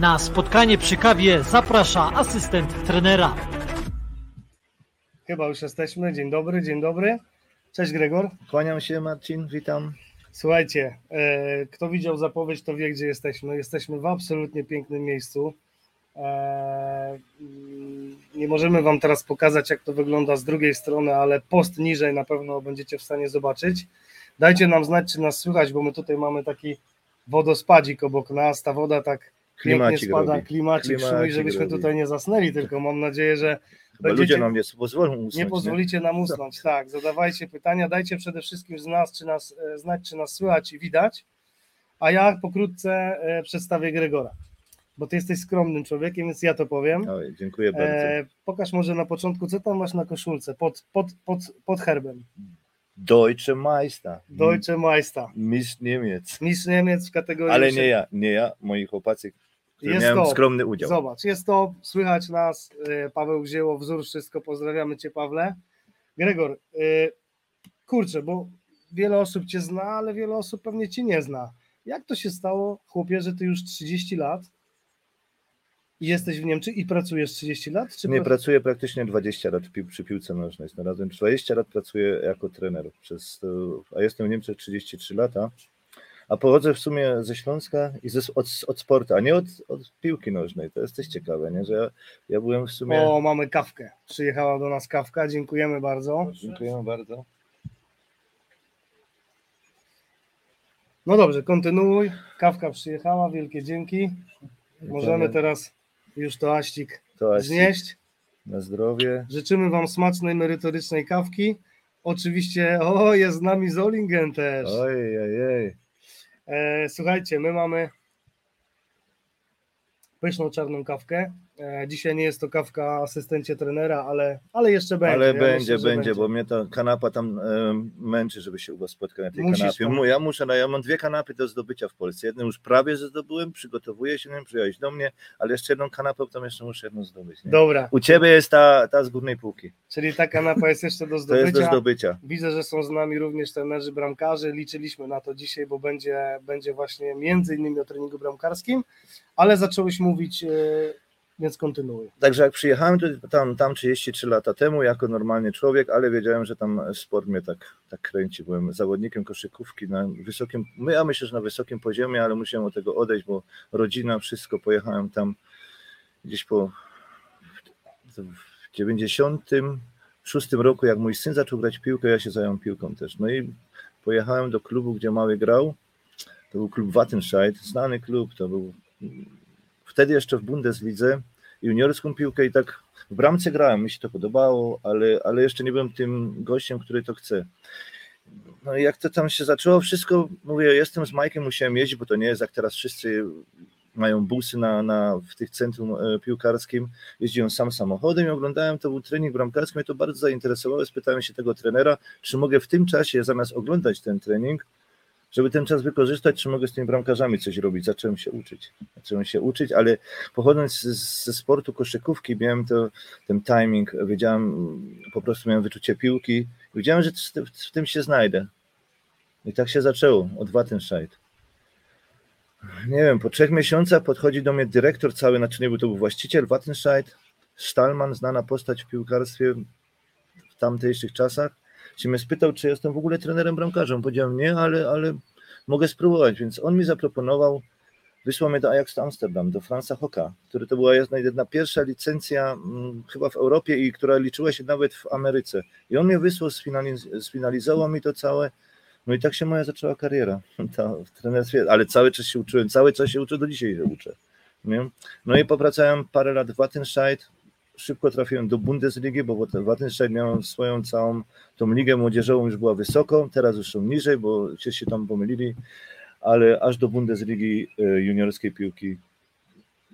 Na spotkanie przy kawie zaprasza asystent trenera. Chyba już jesteśmy. Dzień dobry, dzień dobry. Cześć Gregor. Kłaniam się Marcin, witam. Słuchajcie, e, kto widział zapowiedź, to wie, gdzie jesteśmy. Jesteśmy w absolutnie pięknym miejscu. E, nie możemy Wam teraz pokazać, jak to wygląda z drugiej strony, ale post niżej na pewno będziecie w stanie zobaczyć. Dajcie nam znać, czy nas słychać, bo my tutaj mamy taki wodospadzik obok nas. Ta woda tak pięknie Klimacik spada, robi. klimacik, Klimacik żebyśmy robi. tutaj nie zasnęli, tylko mam nadzieję, że Będziecie- ludzie nam nie pozwolą usnąć. nie pozwolicie nam usnąć. Tak, zadawajcie pytania, dajcie przede wszystkim z nas, czy nas, e, znać, czy nas słychać i widać. A ja pokrótce e, przedstawię Gregora, bo ty jesteś skromnym człowiekiem, więc ja to powiem. Oj, dziękuję bardzo. E, pokaż może na początku, co tam masz na koszulce pod, pod, pod, pod herbem. Deutsche Meister. Deutsche Meister. Mistrz Niemiec. Mistrz Niemiec w kategorii. Ale nie ja, nie ja, moi chłopacy, Jest miałem to. skromny udział. Zobacz, jest to, słychać nas, e, Paweł wzięło wzór, wszystko, pozdrawiamy Cię Pawle. Gregor, e, kurczę, bo wiele osób Cię zna, ale wiele osób pewnie Cię nie zna. Jak to się stało, chłopie, że Ty już 30 lat i jesteś w Niemczech i pracujesz 30 lat? Nie, pra- pracuję praktycznie 20 lat pi- przy piłce nożnej. Znalazłem 20 lat pracuję jako trener, przez, a jestem w Niemczech 33 lata. A pochodzę w sumie ze Śląska i ze, od, od sportu, a nie od, od piłki nożnej. To jest też ciekawe, nie? że ja, ja byłem w sumie. O, mamy kawkę. Przyjechała do nas kawka, dziękujemy bardzo. Dziękuję bardzo. No dobrze, kontynuuj. Kawka przyjechała, wielkie dzięki. Możemy teraz już to aścik To znieść. na zdrowie. Życzymy Wam smacznej, merytorycznej kawki. Oczywiście, o, jest z nami Zolingen też. Oj, oj, oj. E, słuchajcie, my mamy pyszną czarną kawkę. E, dzisiaj nie jest to kawka asystencie trenera, ale, ale jeszcze będzie. Ale Ja będzie, myślę, że będzie, bo mnie ta kanapa tam em, męczy, żeby się u was spotkać na tej Musisz kanapie. tam. Ja muszę, no, ja mam dwie kanapy do zdobycia w Polsce. Jedną już prawie, zdobyłem, przygotowuję się, nie wiem, przyjechać do mnie, ale jeszcze jedną kanapę, to jeszcze muszę jedną zdobyć. Nie? Dobra, U ciebie jest ta, ta z górnej półki. czyli ta kanapa jest jeszcze do To jest do zdobycia. zdobycia. Widzę, że są z nami również trenerzy bramkarzy. Liczyliśmy na to dzisiaj, bo będzie, będzie właśnie między innymi o treningu bramkarskim, ale zacząłeś mówić, e, więc kontynuuj. Także jak przyjechałem tam, tam 33 lata temu jako normalny człowiek, ale wiedziałem, że tam sport mnie tak, tak kręci. Byłem zawodnikiem koszykówki na wysokim, my- ja myślę, że na wysokim poziomie, ale musiałem od tego odejść, bo rodzina, wszystko, pojechałem tam gdzieś po w 96 roku, jak mój syn zaczął grać piłkę, ja się zająłem piłką też. No i pojechałem do klubu, gdzie mały grał. To był klub Wattenscheid, znany klub, to był wtedy jeszcze w Bundeslidze juniorską piłkę i tak w bramce grałem, mi się to podobało, ale, ale jeszcze nie byłem tym gościem, który to chce. No i jak to tam się zaczęło, wszystko, mówię, jestem z Majkiem, musiałem jeździć, bo to nie jest jak teraz wszyscy mają busy na, na, w tych centrum e, piłkarskim. Jeździłem sam samochodem i oglądałem, to był trening bramkarski, mnie to bardzo zainteresowało. Spytałem się tego trenera, czy mogę w tym czasie, zamiast oglądać ten trening, żeby ten czas wykorzystać, czy mogę z tymi bramkarzami coś robić. Zacząłem się uczyć. Zacząłem się uczyć, ale pochodząc ze sportu koszykówki, miałem to, ten timing, wiedziałem, po prostu miałem wyczucie piłki, wiedziałem, że w tym- się znajdę. I tak się zaczęło, od Wattenscheid. Nie wiem, po trzech miesiącach podchodzi do mnie dyrektor cały, znaczy nie był to był właściciel Wattenscheid, Stallman, znana postać w piłkarstwie w tamtejszych czasach, się mnie spytał, czy jestem w ogóle trenerem bramkarzem. Powiedziałem nie, ale, ale mogę spróbować, więc on mi zaproponował, wysłał mnie do Ajax Amsterdam, do Franza Hoka, który to była jedna, pierwsza licencja mm, chyba w Europie i która liczyła się nawet w Ameryce. I on mnie wysłał, sfinaliz- sfinalizował mi to całe, no i tak się moja zaczęła kariera ta, w trenerstwie, ale cały czas się uczyłem, cały czas się uczę, do dzisiaj się uczę. Nie? No i popracowałem parę lat w Wattenscheid, szybko trafiłem do Bundesligi, bo Wat- Wattenscheid miał swoją całą tą ligę młodzieżową już była wysoko, teraz już są niżej, bo się, się tam pomylili, ale aż do Bundesligi e, juniorskiej piłki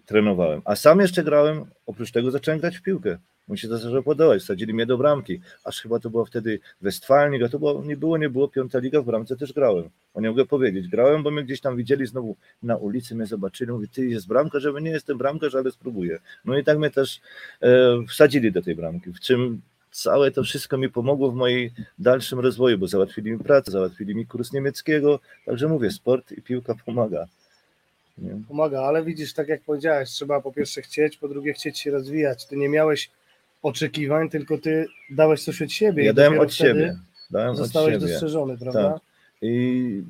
trenowałem. A sam jeszcze grałem, oprócz tego zacząłem grać w piłkę. Mi się to zaczęło podobać, wsadzili mnie do bramki, aż chyba to było wtedy Westfalnik, a to było, nie było, nie było, piąta liga w bramce też grałem. O nie mogę powiedzieć, grałem, bo mnie gdzieś tam widzieli znowu na ulicy, mnie zobaczyli, mówi, ty jest bramka, żeby nie jestem bramkarz, ale spróbuję. No i tak mnie też e, wsadzili do tej bramki, w czym całe to wszystko mi pomogło w moim dalszym rozwoju, bo załatwili mi pracę, załatwili mi kurs niemieckiego, także mówię, sport i piłka pomaga. Nie? Pomaga, ale widzisz, tak jak powiedziałeś, trzeba po pierwsze chcieć, po drugie chcieć się rozwijać. Ty nie miałeś oczekiwań, tylko ty dałeś coś od siebie. Ja dałem od siebie. Dałem od Zostałeś siebie. dostrzeżony, prawda? Tak. I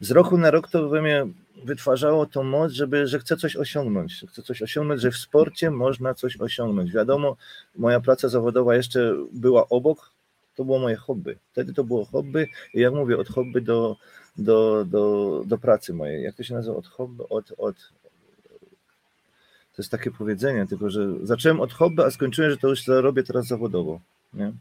z roku na rok to we mnie wytwarzało tą moc, żeby, że chcę coś osiągnąć. Chcę coś osiągnąć, że w sporcie można coś osiągnąć. Wiadomo, moja praca zawodowa jeszcze była obok, to było moje hobby. Wtedy to było hobby i jak mówię, od hobby do, do, do, do pracy mojej. Jak to się nazywa? Od hobby, od, od... To jest takie powiedzenie, tylko że zacząłem od hobby, a skończyłem, że to już robię teraz zawodowo. Nie?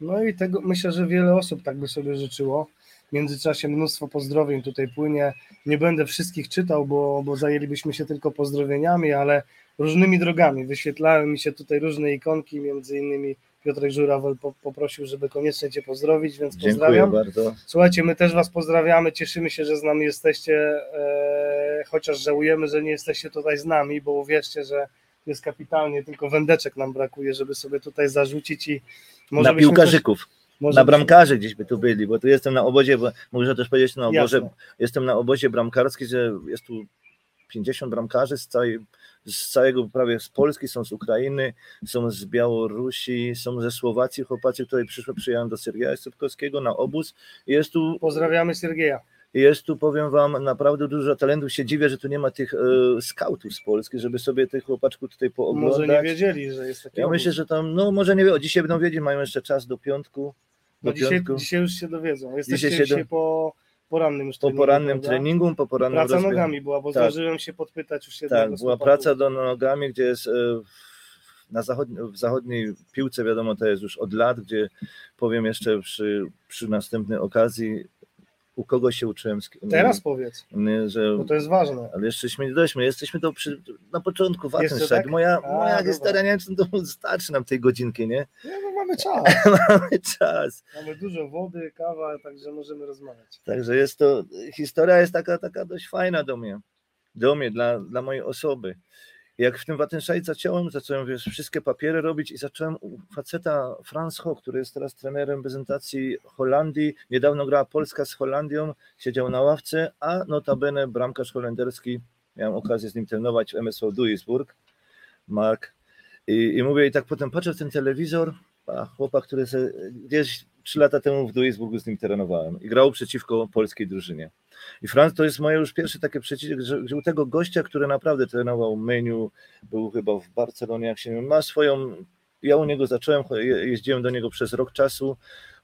No i tego myślę, że wiele osób tak by sobie życzyło. W międzyczasie mnóstwo pozdrowień tutaj płynie. Nie będę wszystkich czytał, bo, bo zajęlibyśmy się tylko pozdrowieniami, ale różnymi drogami. Wyświetlały mi się tutaj różne ikonki, między innymi Piotrek Żurawel po, poprosił, żeby koniecznie Cię pozdrowić, więc Dziękuję pozdrawiam. bardzo. Słuchajcie, my też Was pozdrawiamy, cieszymy się, że z nami jesteście, e, chociaż żałujemy, że nie jesteście tutaj z nami, bo uwierzcie, że jest kapitalnie, tylko wędeczek nam brakuje, żeby sobie tutaj zarzucić i może na piłkarzyków. Coś, może na bramkarzy gdzieś by tu byli, bo tu jestem na obozie, bo muszę też powiedzieć na obozie, Jasne. jestem na obozie bramkarskim, że jest tu 50 bramkarzy z, całej, z całego prawie z Polski, są z Ukrainy, są z Białorusi, są ze Słowacji, chłopacy, którzy przyszły, przyjechałem do Sergeja Sypkowskiego na obóz jest tu, Pozdrawiamy Siergieja. jest tu, powiem wam, naprawdę dużo talentów, się dziwię, że tu nie ma tych e, skautów z Polski, żeby sobie tych chłopaczków tutaj pooglądać. Może nie wiedzieli, że jest taki Ja obóz. myślę, że tam, no może nie wiem, dzisiaj będą wiedzieć, mają jeszcze czas do piątku. Do no dzisiaj, piątku. dzisiaj już się dowiedzą. Jesteście Dzisiaj dzisiaj, się do- po porannym już po treningu, porannym prawda? treningu, po porannym Praca rozbie- nogami była, bo Tak. zdążyłem się podpytać już jednego Tak, była praca do nogami, gdzie jest e, na zachodni, w zachodniej piłce, wiadomo, to jest już od lat, gdzie powiem jeszcze przy, przy następnej okazji, u kogo się uczyłem. kim- Teraz powiedz, nie, że, bo to jest ważne. ale jeszcze nie dośmy, jesteśmy to przy, na początku Jeszcze Wattenscheid. tak? Moja, A, moja dobra. historia, nie wiem, to starczy nam tej godzinki, nie? Nie, no mamy czas. Mamy czas. Mamy dużo wody, kawa, także możemy rozmawiać. Także jest to, historia jest taka, taka dość fajna do mnie, do mnie, dla, dla mojej osoby. Jak w tym Wattenscheid zacząłem, zacząłem wiesz, wszystkie papiery robić i zacząłem u faceta Franz Ho, który jest teraz trenerem reprezentacji Holandii, niedawno grała Polska z Holandią, siedział na ławce, a notabene bramkarz holenderski, miałem okazję z nim trenować w MSV Duisburg, Mark, i, i mówię, i tak potem patrzę w ten telewizor, a chłopak, który se, gdzieś trzy lata temu w Duisburgu z nim trenowałem i grał przeciwko polskiej drużynie. I Franz to jest moje już pierwsze takie przeciwko, że, że u tego gościa, który naprawdę trenował menu, był chyba w Barcelonie, jak się nie ma swoją, ja u niego zacząłem, jeździłem do niego przez rok czasu,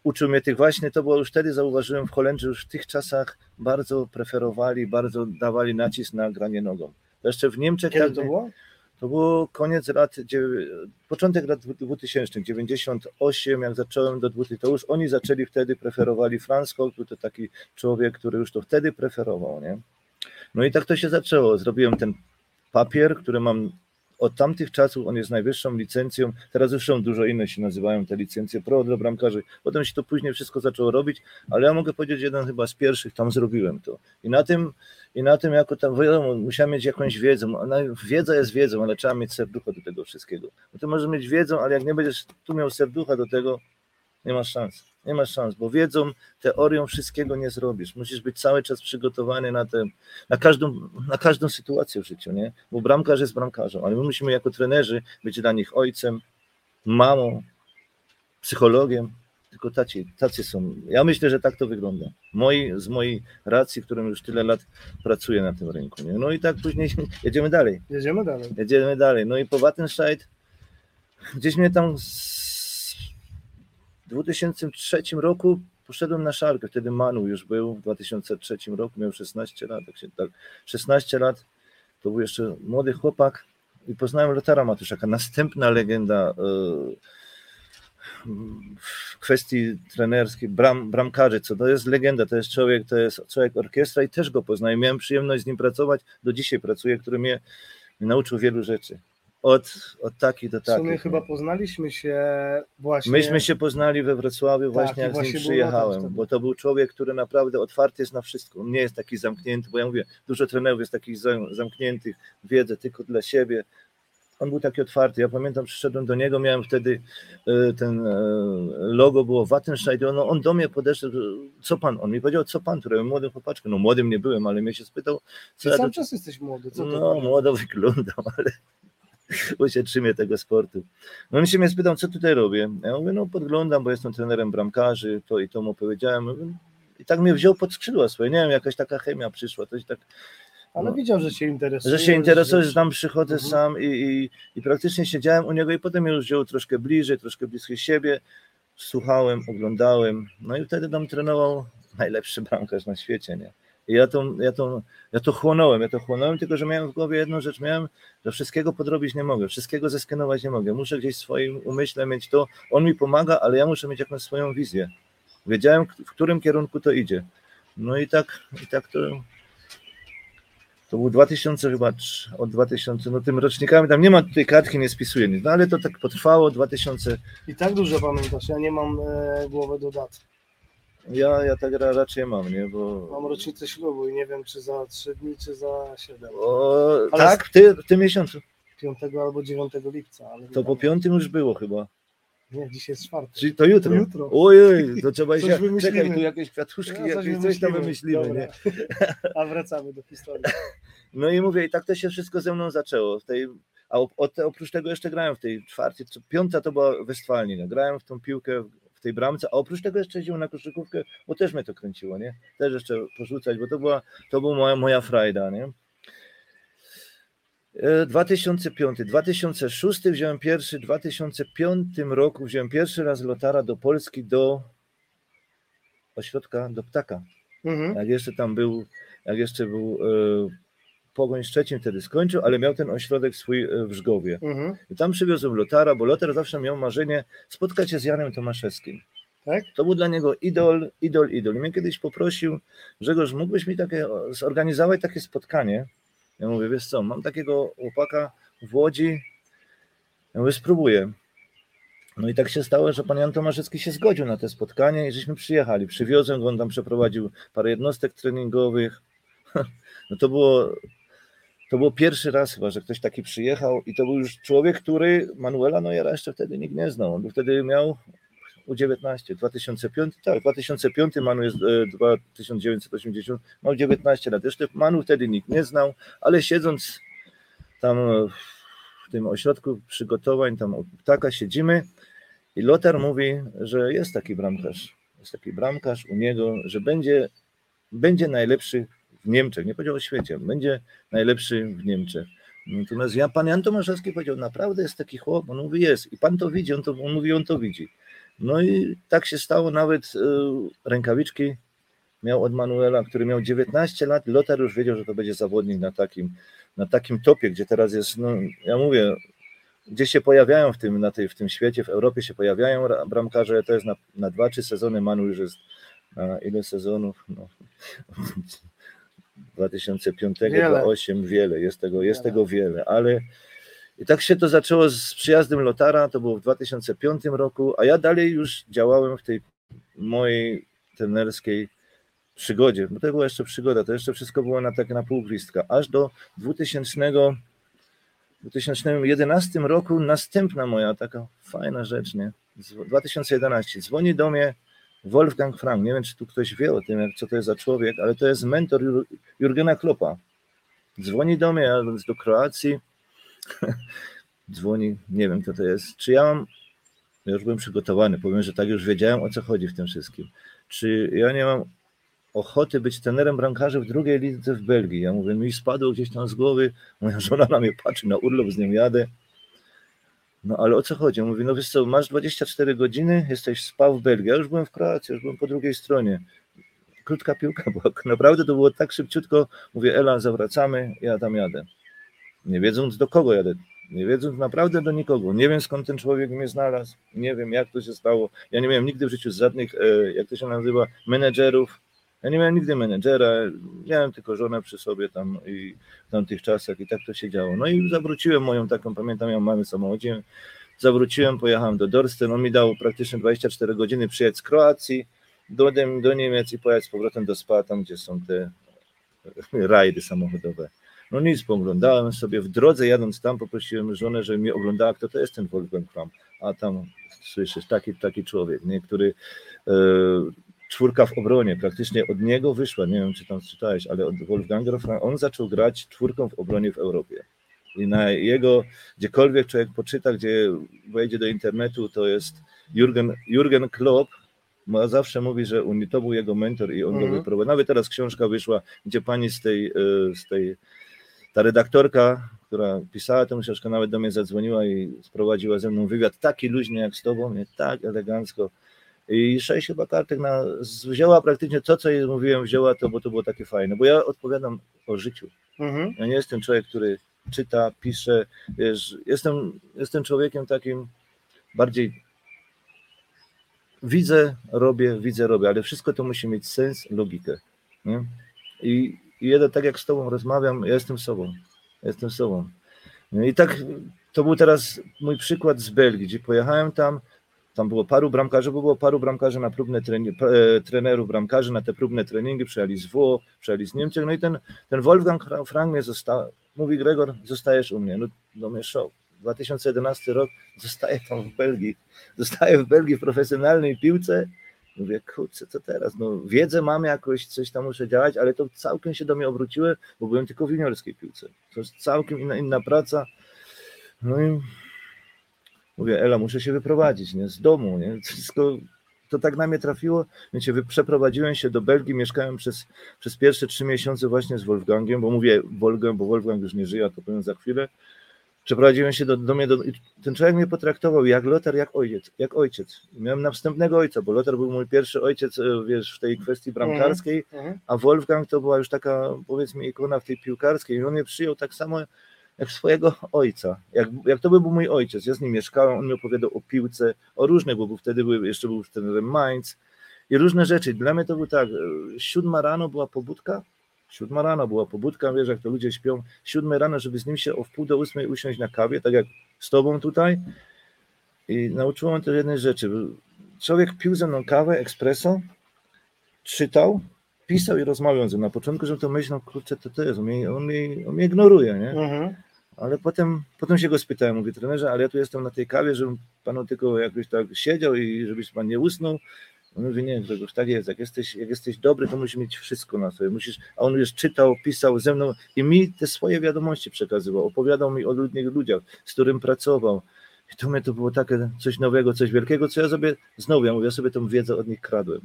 uczył mnie tych właśnie, to było już wtedy zauważyłem w Holandii, że już w tych czasach bardzo preferowali, bardzo dawali nacisk na granie nogą. To jeszcze w Niemczech Kiedy tak to było? To było koniec lat, początek lat 2000, 98, jak zacząłem do 2000, to już oni zaczęli wtedy, preferowali Franz był to taki człowiek, który już to wtedy preferował, nie? No i tak to się zaczęło. Zrobiłem ten papier, który mam od tamtych czasów, on jest najwyższą licencją, teraz są dużo inne się nazywają te licencje pro dla bramkarzy, potem się to później wszystko zaczęło robić, ale ja mogę powiedzieć, jeden chyba z pierwszych tam zrobiłem to. I na tym, i na tym jako tam, wiadomo, musiałem mieć jakąś wiedzę, wiedza jest wiedzą, ale trzeba mieć serducha do tego wszystkiego. Bo ty możesz mieć wiedzę, ale jak nie będziesz tu miał serducha do tego, nie masz szans. Nie masz szans, bo wiedzą, teorią wszystkiego nie zrobisz. Musisz być cały czas przygotowany na, te, na, każdą, na każdą sytuację w życiu, nie? Bo bramkarz jest bramkarzem, ale my musimy jako trenerzy być dla nich ojcem, mamą, psychologiem, tylko tacy, tacy są. Ja myślę, że tak to wygląda. Moi, z mojej racji, którą już tyle lat pracuję na tym rynku. Nie? No i tak później jedziemy dalej. Jedziemy dalej. Jedziemy dalej. No i po Wattenscheid gdzieś mnie tam w 2003 roku poszedłem na szarkę. Wtedy Manu już był w 2003 roku, miał 16 lat. Jak się, tak, 16 lat to był jeszcze młody chłopak i poznałem Lotara Matuszaka. Następna legenda e, w kwestii trenerskiej, bram, bramkarzy, co to jest legenda, to jest człowiek, to jest człowiek orkiestra i też go poznałem. Miałem przyjemność z nim pracować, do dzisiaj pracuję, który mnie nauczył wielu rzeczy. Od, od takich do W sumie takich. chyba no. poznaliśmy się właśnie. Myśmy się poznali we Wrocławiu właśnie Tak, jak z właśnie nim był przyjechałem, bo to był człowiek, który naprawdę otwarty jest na wszystko. On nie jest taki zamknięty, bo ja mówię, dużo trenerów jest takich zam- zamkniętych, wiedzę tylko dla siebie. on był taki otwarty. Ja pamiętam, przyszedłem do niego, miałem wtedy e, ten e, logo było Wattenscheid, no on do mnie podeszedł, co pan? On mi powiedział, co pan, który młodym chłopaczkiem, no młodym nie byłem, ale mnie się spytał, co Ty ja cały do... czas jesteś młody, co No, młodo wyglądam, ale bo się trzymie tego sportu. No on się mnie spytał, co tutaj robię. Ja mówię, no podglądam, bo jestem trenerem bramkarzy, to i to mu powiedziałem. I tak mnie wziął pod skrzydła swoje, nie wiem, jakaś taka chemia przyszła, coś tak Ale no. widział, że się interesuje. że się interesuje, że tam przychodzę Mhm. sam i, i, i praktycznie siedziałem u niego i potem już wziął troszkę bliżej, troszkę bliżej siebie, słuchałem, oglądałem, no i wtedy tam trenował najlepszy bramkarz na świecie, nie? I ja to, ja, to, ja to chłonąłem, ja to chłonąłem, tylko że miałem w głowie jedną rzecz, miałem, że wszystkiego podrobić nie mogę, wszystkiego zeskanować nie mogę, muszę gdzieś w swoim umyśle mieć to, on mi pomaga, ale ja muszę mieć jakąś swoją wizję. Wiedziałem, w którym kierunku to idzie. No i tak, i tak to, to był 2000 chyba, od 2000, no tym rocznikami, tam nie ma tutaj kartki, nie spisuję nic, no ale to tak potrwało, 2000, I tak dużo pamiętasz, ja nie mam e, głowy do dat. Ja, ja tak ra- raczej mam, nie, bo... Mam rocznicę ślubu i nie wiem, czy za 3 dni, czy za 7. O, Ale- tak, w, ty, w tym miesiącu, 5 albo 9 lipca. Ale to po pamiętam. piątym już było chyba, Nie, dzisiaj jest czwarty. czyli to jutro. To jutro. Ojej, to trzeba się, czekaj, tu jakieś kwiatuszki, Ja jakieś coś tam wymyślimy, nie? A wracamy do historii. No i mówię, i tak to się wszystko ze mną zaczęło. W tej, a oprócz tego jeszcze grałem w tej czwartej, piąta to była Westfalnia. Grałem w tą piłkę w- tej bramce, a oprócz tego jeszcze jeździłem na koszykówkę, bo też mnie to kręciło, nie? Też jeszcze porzucać, bo to była, to była moja, moja frajda, nie? E, 2005, 2006 wziąłem pierwszy, w 2005 roku wziąłem pierwszy raz lotara do Polski do ośrodka, do Ptaka Mhm. jak jeszcze tam był, jak jeszcze był e, Pogoń Szczecin wtedy skończył, ale miał ten ośrodek swój e, w Żgowie. Mhm. I tam przywiozłem Lotara, bo Lotar zawsze miał marzenie spotkać się z Janem Tomaszewskim. Tak? To był dla niego idol, idol, idol. I mnie kiedyś poprosił, Grzegorz, mógłbyś mi takie, zorganizować takie spotkanie? Ja mówię, wiesz co, mam takiego chłopaka w Łodzi, ja mówię, spróbuję. No i tak się stało, że pan Jan Tomaszewski się zgodził na to spotkanie i żeśmy przyjechali. Przywiozłem go, on tam przeprowadził parę jednostek treningowych. No to było, to było pierwszy raz chyba, że ktoś taki przyjechał i to był już człowiek, który Manuela Neuera jeszcze wtedy nikt nie znał. On był wtedy miał U19, 2005, tak, 2005, Manu jest e, 1980, miał 19 lat. Jeszcze Manu wtedy nikt nie znał, ale siedząc tam w tym ośrodku przygotowań, tam u ptaka siedzimy i Lotar mówi, że jest taki bramkarz, jest taki bramkarz u niego, że będzie, będzie najlepszy Niemczech, nie powiedział o świecie, będzie najlepszy w Niemczech. Natomiast ja, pan Jan Tomaszewski powiedział, naprawdę jest taki chłop, on mówi jest i pan to widzi, on, to, on mówi, on to widzi. No i tak się stało, nawet y, rękawiczki miał od Manuela, który miał 19 lat, Lotar już wiedział, że to będzie zawodnik na takim, na takim topie, gdzie teraz jest, no ja mówię, gdzie się pojawiają w tym, na tej, w tym świecie, w Europie się pojawiają ra- bramkarze, to jest na, na dwa, trzy sezony, Manu już jest ile sezonów? No. 2005 Wiele. do 8 wiele, jest tego, jest Wiele. tego wiele, ale i tak się to zaczęło z przyjazdem Lotara, to było w 2005 roku, a ja dalej już działałem w tej mojej trenerskiej przygodzie, bo to była jeszcze przygoda, to jeszcze wszystko było na tak na pół gwizdka, aż do 2000, 2011 roku następna moja taka fajna rzecz, nie? Z- 2011, dzwoni do mnie Wolfgang Frank, nie wiem czy tu ktoś wie o tym, co to jest za człowiek, ale to jest mentor Jur- Jurgena Kloppa. Dzwoni do mnie, z do Kroacji, dzwoni, nie wiem kto to jest, czy ja mam, ja już byłem przygotowany, powiem, że tak już wiedziałem o co chodzi w tym wszystkim, czy ja nie mam ochoty być trenerem bramkarzy w drugiej lidze w Belgii. Ja mówię, mi spadło gdzieś tam z głowy, moja żona na mnie patrzy, na urlop z nią jadę. No ale o co chodzi? Mówi, no wiesz co, masz 24 godziny, jesteś spał w Belgii. Ja już byłem w Kroacji, już byłem po drugiej stronie. Krótka piłka była, naprawdę to było tak szybciutko. Mówię, Ela, zawracamy, ja tam jadę. Nie wiedząc do kogo jadę, nie wiedząc naprawdę do nikogo. Nie wiem skąd ten człowiek mnie znalazł, nie wiem jak to się stało. Ja nie miałem nigdy w życiu żadnych, e, jak to się nazywa, menedżerów. Ja nie miałem nigdy menedżera, miałem tylko żonę przy sobie tam i w tamtych czasach i tak to się działo. No i zawróciłem moją taką, pamiętam, ja mamy samochodzie, zawróciłem, pojechałem do Dorsten, on mi dał praktycznie 24 godziny przyjechać z Kroacji do, do Niemiec i pojechać z powrotem do Spa, tam gdzie są te rajdy samochodowe. No nic, poglądałem sobie w drodze jadąc tam, poprosiłem żonę, żeby mi oglądała, kto to jest ten Wolfgang Kram. A tam słyszysz, taki, taki człowiek, nie? który e, czwórka w obronie, praktycznie od niego wyszła, nie wiem czy tam czytałeś, ale od Wolfganga on zaczął grać czwórką w obronie w Europie. I na jego, gdziekolwiek człowiek poczyta, gdzie wejdzie do internetu, to jest Jurgen, Jurgen Klopp, ma, zawsze mówi, że to był jego mentor i on mm. go mhm. wyprowadził. Nawet teraz książka wyszła, gdzie pani z tej, e, z tej ta redaktorka, która pisała tę książkę, nawet do mnie zadzwoniła i sprowadziła ze mną wywiad taki luźny jak z tobą, nie, tak elegancko. I sześć chyba kartek na, wzięła praktycznie to, co jej mówiłem, wzięła to, bo to było takie fajne. Bo ja odpowiadam o życiu. Mhm. Ja nie jestem człowiek, który czyta, pisze. Wiesz, jestem, jestem człowiekiem takim bardziej widzę, robię, widzę, robię, ale wszystko to musi mieć sens, logikę. Nie? I, I jeden, tak jak z Tobą rozmawiam, ja jestem sobą. Ja jestem sobą. I tak to był teraz mój przykład z Belgii, gdzie pojechałem tam, tam było paru bramkarzy, bo było paru bramkarzy na próbne treningi, e, trenerów bramkarzy na te próbne treningi, przyjechali z Włoch, przyjechali z Niemczech, no i ten, ten Wolfgang Frank mnie został, mówi Gregor, zostajesz u mnie, no do mnie szok. 2011 rok, zostaję tam w Belgii, zostaję w Belgii w profesjonalnej piłce, mówię, kurczę, co teraz, no wiedzę mam jakoś, coś tam muszę działać, ale to całkiem się do mnie obróciło, bo byłem tylko w juniorskiej piłce, to jest całkiem inna, inna praca, no i mówię, Ela, muszę się wyprowadzić, nie, z domu, nie, wszystko, to tak na mnie trafiło, wiecie, przeprowadziłem się do Belgii, mieszkałem przez, przez pierwsze trzy miesiące właśnie z Wolfgangiem, bo mówię Wolfgang, bo Wolfgang już nie żyje, to powiem za chwilę, przeprowadziłem się do, do mnie, do, ten człowiek mnie potraktował jak Lotar, jak ojciec, jak ojciec. Miałem następnego ojca, bo Lotar był mój pierwszy ojciec, e, wiesz, w tej kwestii bramkarskiej, mm-hmm. a Wolfgang to była już taka, powiedzmy, ikona w tej piłkarskiej. I on mnie przyjął tak samo jak swojego ojca, jak, jak to by był mój ojciec. Ja z nim mieszkałem, on mi opowiadał o piłce, o różnych, bo był, wtedy był, jeszcze był trenerem Mainz i różne rzeczy. Dla mnie to było tak, siódma rano była pobudka, Siódma rano była pobudka, wiesz, jak to ludzie śpią. Siódme rano, żeby z nim się o wpół do ósmej usiąść na kawie, tak jak z tobą tutaj. I nauczyłem to jednej rzeczy. Człowiek pił ze mną kawę, espresso, czytał, pisał i rozmawiał ze mną. Na początku, że to myślał, kurczę, to to jest, on mnie, on mnie, on mnie ignoruje, nie? Mhm. Ale potem, potem się go spytałem, mówię, trenerze, ale ja tu jestem na tej kawie, żebym panu tylko jakoś tak siedział i żebyś pan nie usnął, on mówi, nie Grzegorz, tak jest, jak jesteś, jak jesteś dobry, to musisz mieć wszystko na sobie, musisz, a on już czytał, pisał ze mną i mi te swoje wiadomości przekazywał, opowiadał mi o ludnych ludziach, z którym pracował. I to mnie to było takie coś nowego, coś wielkiego, co ja sobie, znowu ja mówię, ja sobie tą wiedzę od nich kradłem.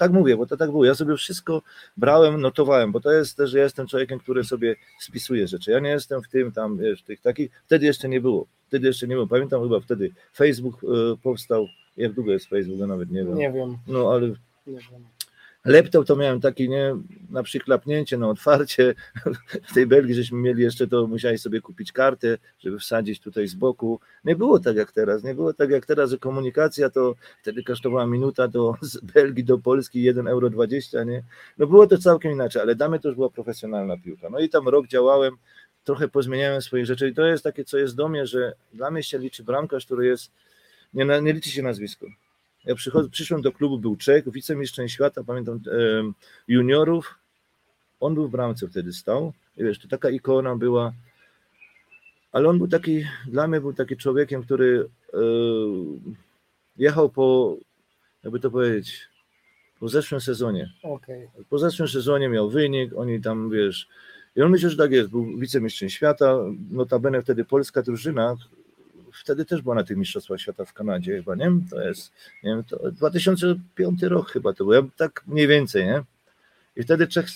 Tak mówię, bo to tak było, ja sobie wszystko brałem, notowałem, bo to jest też, że ja jestem człowiekiem, który sobie spisuje rzeczy, ja nie jestem w tym tam, wiesz, tych takich, wtedy jeszcze nie było, wtedy jeszcze nie było, pamiętam chyba wtedy Facebook y, powstał, jak długo jest Facebook, nawet nie wiem. Nie wiem. No ale laptop to miałem taki, nie, na przyklapnięcie, na otwarcie. W tej Belgii żeśmy mieli jeszcze to, musiałeś sobie kupić kartę, żeby wsadzić tutaj z boku. Nie było tak jak teraz, nie było tak jak teraz, że komunikacja to wtedy kosztowała minuta do, z Belgii do Polski 1,20 euro, nie? No było to całkiem inaczej, ale damy to już była profesjonalna piłka. No i tam rok działałem, trochę pozmieniałem swoje rzeczy i to jest takie, co jest do mnie, że dla mnie się liczy bramkarz, który jest nie, nie liczy się nazwisko. Ja przychodzę, przyszłem do klubu, był Czech, wicemistrzem świata, pamiętam juniorów. On był w bramce wtedy stał. I wiesz, to taka ikona była. Ale on był taki, dla mnie był taki człowiekiem, który jechał po, jakby to powiedzieć, po zeszłym sezonie. Okay. Po zeszłym sezonie miał wynik, oni tam, wiesz, i on myślał, że tak jest, był wicemistrzem świata, notabene wtedy polska drużyna, wtedy też była na tych Mistrzostwach Świata w Kanadzie chyba, nie? To jest, nie wiem, to 2005 rok chyba to było, tak mniej więcej, nie? I wtedy Czech,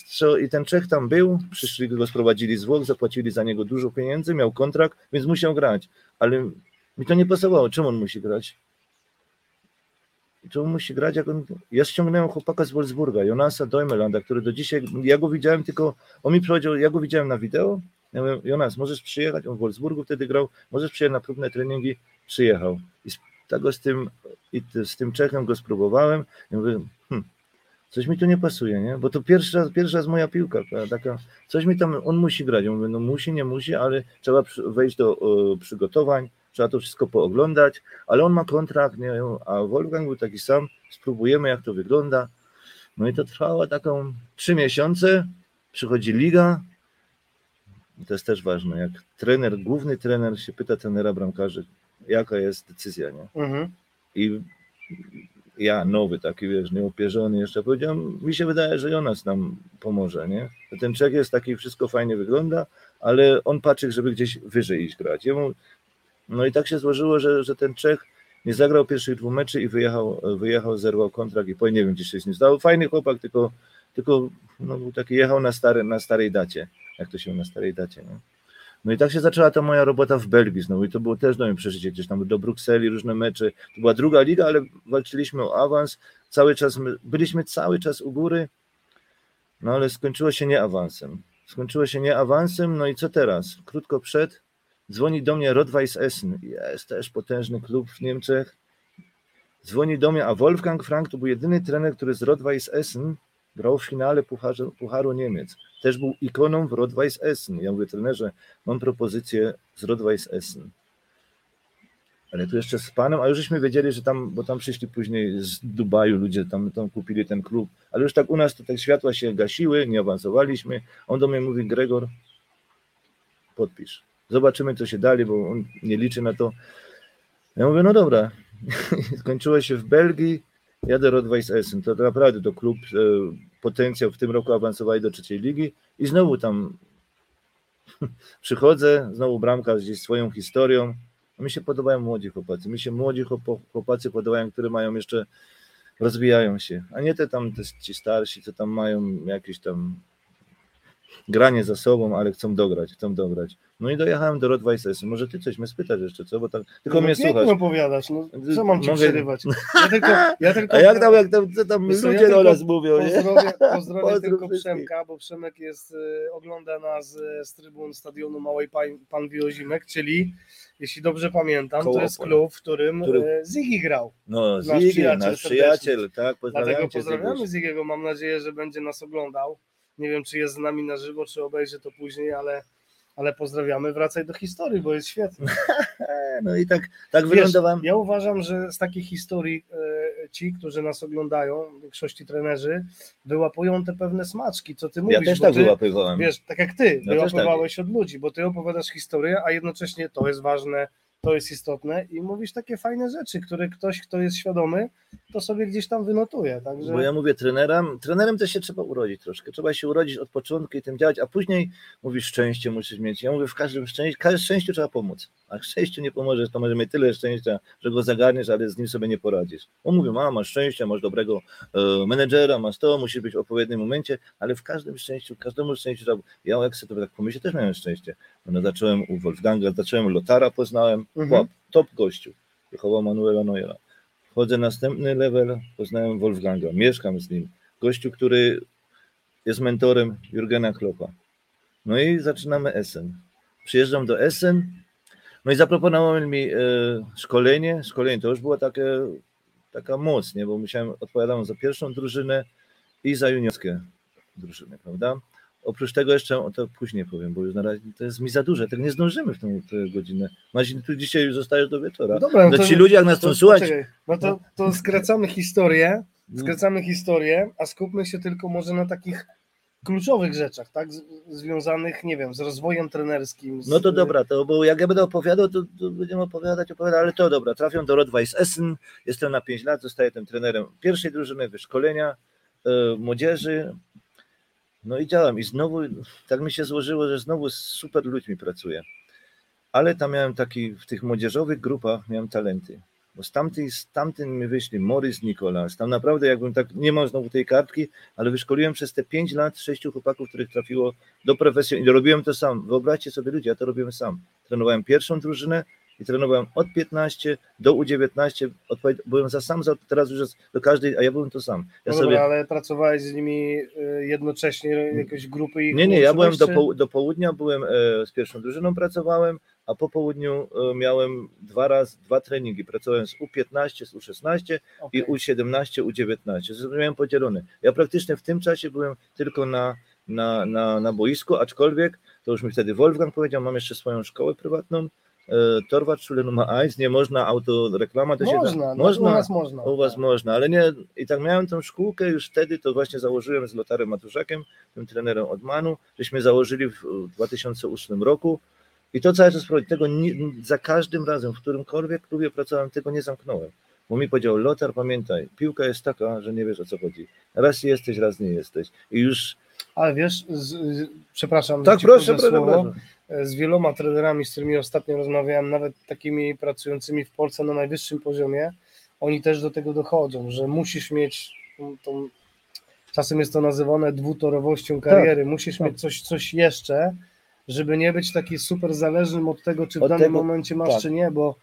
i ten Czech tam był, przyszli go sprowadzili z Włoch, zapłacili za niego dużo pieniędzy, miał kontrakt, więc musiał grać, ale mi to nie pasowało, czemu on musi grać? Czemu musi grać, jak on... Ja ściągnąłem chłopaka z Wolfsburga, Jonasa Dojmelanda, który do dzisiaj, ja go widziałem tylko, on mi powiedział, ja go widziałem na wideo, ja mówię, Jonas, możesz przyjechać, on w Wolfsburgu wtedy grał, możesz przyjechać na próbne treningi, przyjechał. I tego z tym, i z tym Czechem go spróbowałem. Ja mówię, hm, coś mi tu nie pasuje, nie? Bo to pierwsza, pierwsza z moja piłka, taka, coś mi tam, on musi grać. Ja mówię, no musi, nie musi, ale trzeba wejść do o, przygotowań, trzeba to wszystko pooglądać, ale on ma kontrakt, nie? a Wolfgang był taki sam, spróbujemy jak to wygląda. No i to trwało taką trzy miesiące, przychodzi liga, To jest też ważne. Jak trener, główny trener się pyta trenera bramkarzy, jaka jest decyzja, nie? Mhm. I ja, nowy taki, wiesz, nieupierzony jeszcze, powiedziałem, mi się wydaje, że Jonas nam pomoże, nie? Ten Czech jest taki, wszystko fajnie wygląda, ale on patrzy, żeby gdzieś wyżej iść grać. Jemu, no i tak się złożyło, że, że ten Czech nie zagrał pierwszych dwóch meczy i wyjechał, wyjechał zerwał kontrakt i po nie wiem, gdzie się z nim zdał. Fajny chłopak, tylko, tylko no, był taki, jechał na, stary, na starej dacie, jak to się na starej dacie, nie? No i tak się zaczęła ta moja robota w Belgii znowu i to było też do mnie przeżycie, gdzieś tam do Brukseli, różne mecze. To była druga liga, ale walczyliśmy o awans. Cały czas, my, byliśmy cały czas u góry, no ale skończyło się nie awansem. Skończyło się nie awansem, no i co teraz? Krótko przed dzwoni do mnie Rotweiss Essen. Jest też potężny klub w Niemczech. Dzwoni do mnie, a Wolfgang Frank to był jedyny trener, który z Rotweiss Essen grał w finale Pucharu, Pucharu Niemiec. Też był ikoną w Rotweiss Essen. Ja mówię, trenerze, mam propozycję z Rotweiss Essen. Ale tu jeszcze z panem, a już żeśmy wiedzieli, że tam, bo tam przyszli później z Dubaju ludzie, tam, tam kupili ten klub, ale już tak u nas to tak światła się gasiły, nie awansowaliśmy. On do mnie mówi, Gregor, podpisz. Zobaczymy, co się dalej, bo on nie liczy na to. Ja mówię, no dobra. Skończyło się w Belgii, jadę Rotweiss Essen. To naprawdę to klub, e, potencjał w tym roku awansowali do trzeciej ligi i znowu tam przychodzę, znowu bramka gdzieś swoją historią. Mi się podobają młodzi chłopacy. Mi się młodzi chłop- chłopacy podobają, które mają jeszcze, rozwijają się, a nie te tam, te, ci starsi, co tam mają jakieś tam granie za sobą, ale chcą dograć, chcą dograć. No i dojechałem do Rotweiss Essen. Może ty coś mnie spytasz jeszcze, co? Bo tak, tylko no, mnie słuchasz. opowiadasz, no, co mam ci Mogę- przerywać? Ja tylko, ja tylko A jak tam, jak tam, co tam Wiesz ludzie ja do nas mówią? Pozdrowię, pozdrowię tylko. Przemka, bo Przemek jest, y, ogląda nas y, z trybun stadionu Małej Pan, Pan Wiozimek, czyli jeśli dobrze pamiętam, Koło to jest klub, w którym Który- y, Ziggy grał. No, Nasz Zigi, przyjaciel nasz przyjaciel, tak, pozdrawiam Dlatego cię, pozdrawiamy. Zigiego, mam nadzieję, że będzie nas oglądał. Nie wiem, czy jest z nami na żywo, czy obejrzy to później, ale, ale pozdrawiamy. Wracaj do historii, bo jest świetnie. E, No i tak, tak Wiesz, wylądowałem. Ja uważam, że z takich historii e, ci, którzy nas oglądają, w większości trenerzy, wyłapują te pewne smaczki, co ty Ja mówisz. też bo tak ty, wyłapywałem. Wiesz, tak jak ty, Ja też wyłapywałeś od ludzi, bo ty opowiadasz historię, a jednocześnie to jest ważne, to jest istotne i mówisz takie fajne rzeczy, które ktoś, kto jest świadomy, to sobie gdzieś tam wynotuje. Także Bo ja mówię trenerem, trenerem też się trzeba urodzić troszkę. Trzeba się urodzić od początku i tym działać, a później mówisz szczęście musisz mieć. Ja mówię w każdym szczęściu, każdym szczęściu trzeba pomóc. A szczęściu nie pomożesz, to może mieć tyle szczęścia, że go zagarniesz, ale z nim sobie nie poradzisz. On mówi, a masz szczęście, masz dobrego e, menedżera, masz to, musisz być w odpowiednim momencie, ale w każdym szczęściu, każdemu szczęściu trzeba. Ja jak sobie tak pomyślę, też miałem szczęście. No, zacząłem u Wolfganga, zacząłem Lotara, poznałem, Mhm. top gościu. Jehowa Manuela Neuera. Wchodzę następny level, poznałem Wolfganga, mieszkam z nim. Gościu, który jest mentorem Jurgena Kloppa. No i zaczynamy Essen. Przyjeżdżam do Essen, no i zaproponowałem mi e, szkolenie. Szkolenie to już było takie, taka moc, nie? bo musiałem, odpowiadałem za pierwszą drużynę i za juniorskie drużyny, prawda? Oprócz tego jeszcze, o to później powiem, bo już na razie to jest mi za duże, tak nie zdążymy w tą tę godzinę. Marcin, tu dzisiaj już zostajesz do wieczora. No dobra, no No to- ci ludzie, jak nas to, chcą słuchać, poczekaj, no to, to skracamy historię, no, skracamy historię, a skupmy się tylko może na takich kluczowych rzeczach, tak? Z, związanych, nie wiem, z rozwojem trenerskim. Z, No to dobra, to bo jak ja będę opowiadał, to, to będziemy opowiadać, opowiadać, ale to dobra, trafiam do Rotweiss Essen, jestem na 5 lat, zostaję tym trenerem pierwszej drużyny, wyszkolenia e, młodzieży, no i działam i znowu, tak mi się złożyło, że znowu z super ludźmi pracuję, ale tam miałem taki, w tych młodzieżowych grupach miałem talenty, bo z tamtej, z tamtym mi wyszli Morris Nicolas, tam naprawdę jakbym tak, nie mam znowu tej kartki, ale wyszkoliłem przez te 5 lat sześciu chłopaków, których trafiło do profesjonalnej. I robiłem to sam. Wyobraźcie sobie ludzie, ja to robiłem sam. Trenowałem pierwszą drużynę i trenowałem od 15 do U19. Odpowiad- byłem za sam, za, teraz już jest do każdej, a ja byłem to sam. Ja No sobie, ale pracowałeś z nimi y, jednocześnie, jakieś grupy ich nie, nie, ja byłem do, do południa, byłem e, z pierwszą drużyną pracowałem, a po południu e, miałem dwa razy, dwa treningi. Pracowałem z U15, z U16 czy- i Okej. U17, U19. Miałem podzielone. Ja praktycznie w tym czasie byłem tylko na, na, na, na boisku, aczkolwiek to już mi wtedy Wolfgang powiedział, mam jeszcze swoją szkołę prywatną, e, Torwart Schule Nummer 1, nie można autoreklama, to się Można, da, no, można, u nas można. u was można, ale nie, i tak miałem tą szkółkę już wtedy, to właśnie założyłem z Lotarem Matuszakiem, tym trenerem od Manu, żeśmy założyli w 2008 roku i to cały czas prowadzi, tego nie, za każdym razem, w którymkolwiek klubie pracowałem, tego nie zamknąłem, bo mi powiedział, Lotar pamiętaj, piłka jest taka, że nie wiesz o co chodzi, raz jesteś, raz nie jesteś i już, Ale wiesz, z, z, przepraszam, tak proszę, proszę, słowo. proszę. Z wieloma trenerami, z którymi ostatnio rozmawiałem, nawet takimi pracującymi w Polsce na najwyższym poziomie, oni też do tego dochodzą, że musisz mieć tą, czasem jest to nazywane dwutorowością kariery, musisz tak. mieć coś, coś jeszcze, żeby nie być taki super zależnym od tego, czy w Od danym tego- momencie masz, tak. czy nie, bo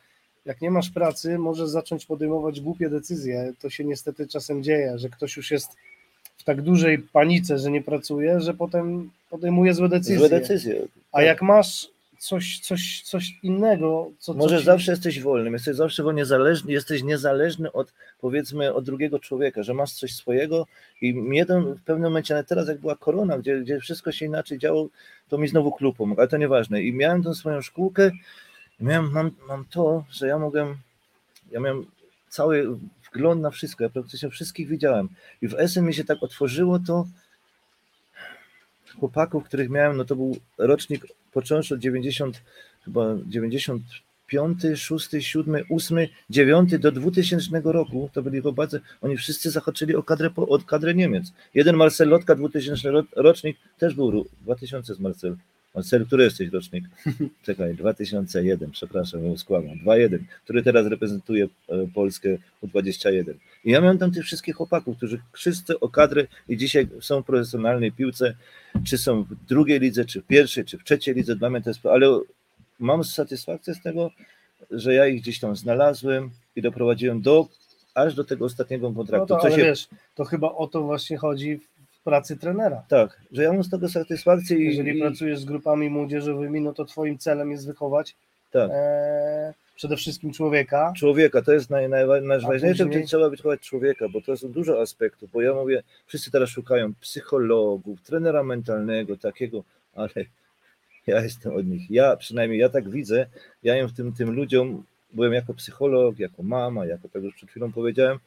jak nie masz pracy, możesz zacząć podejmować głupie decyzje. To się niestety czasem dzieje, że ktoś już jest w tak dużej panice, że nie pracuje, że potem podejmuje złe decyzje. Złe decyzje. A jak masz coś, coś, coś innego, co, Może zawsze jesteś wolnym, jesteś zawsze wolny, niezależny, jesteś niezależny od powiedzmy od drugiego człowieka, że masz coś swojego i mnie to w pewnym momencie, ale teraz jak była korona, gdzie, gdzie wszystko się inaczej działo, to mi znowu klub pomógł, ale to nieważne. I miałem tą swoją szkółkę, miałem, mam, mam to, że ja mogłem, ja miałem cały wgląd na wszystko, ja praktycznie wszystkich widziałem. I w SM mi się tak otworzyło to, chłopaków, których miałem, no to był rocznik począwszy od 90, chyba 95, 6, 7, 8, 9 do 2000 roku, to byli chłopacy, oni wszyscy zahaczyli o kadrę, od kadrę Niemiec. Jeden Marcel Lotka, 2000 ro- rocznik, też był ru- 2000 z Marcel. Marcel, który jesteś rocznik? Czekaj, 2001, przepraszam, ja skłamam. 2-1, który teraz reprezentuje e, Polskę U21. I ja miałem tam tych wszystkich chłopaków, którzy wszyscy o kadrę i dzisiaj są w profesjonalnej piłce, czy są w drugiej lidze, czy w pierwszej, czy w trzeciej lidze, dla mnie to jest, ale mam satysfakcję z tego, że ja ich gdzieś tam znalazłem i doprowadziłem do, aż do tego ostatniego No kontraktu. to, co ale się, wiesz, to chyba o to właśnie chodzi w pracy trenera. tak, że ja mam z tego satysfakcję Jeżeli i pracujesz z grupami młodzieżowymi, no to twoim celem jest wychować tak. e, przede wszystkim człowieka. człowieka, to jest naj, naj, najważniejsze, później? gdzie trzeba wychować człowieka, bo to są dużo aspektów, bo ja mówię, wszyscy teraz szukają psychologów, trenera mentalnego, takiego, ale ja jestem od nich, ja przynajmniej ja tak widzę, ja w tym, tym ludziom, byłem jako psycholog, jako mama, jako tak już przed chwilą powiedziałem,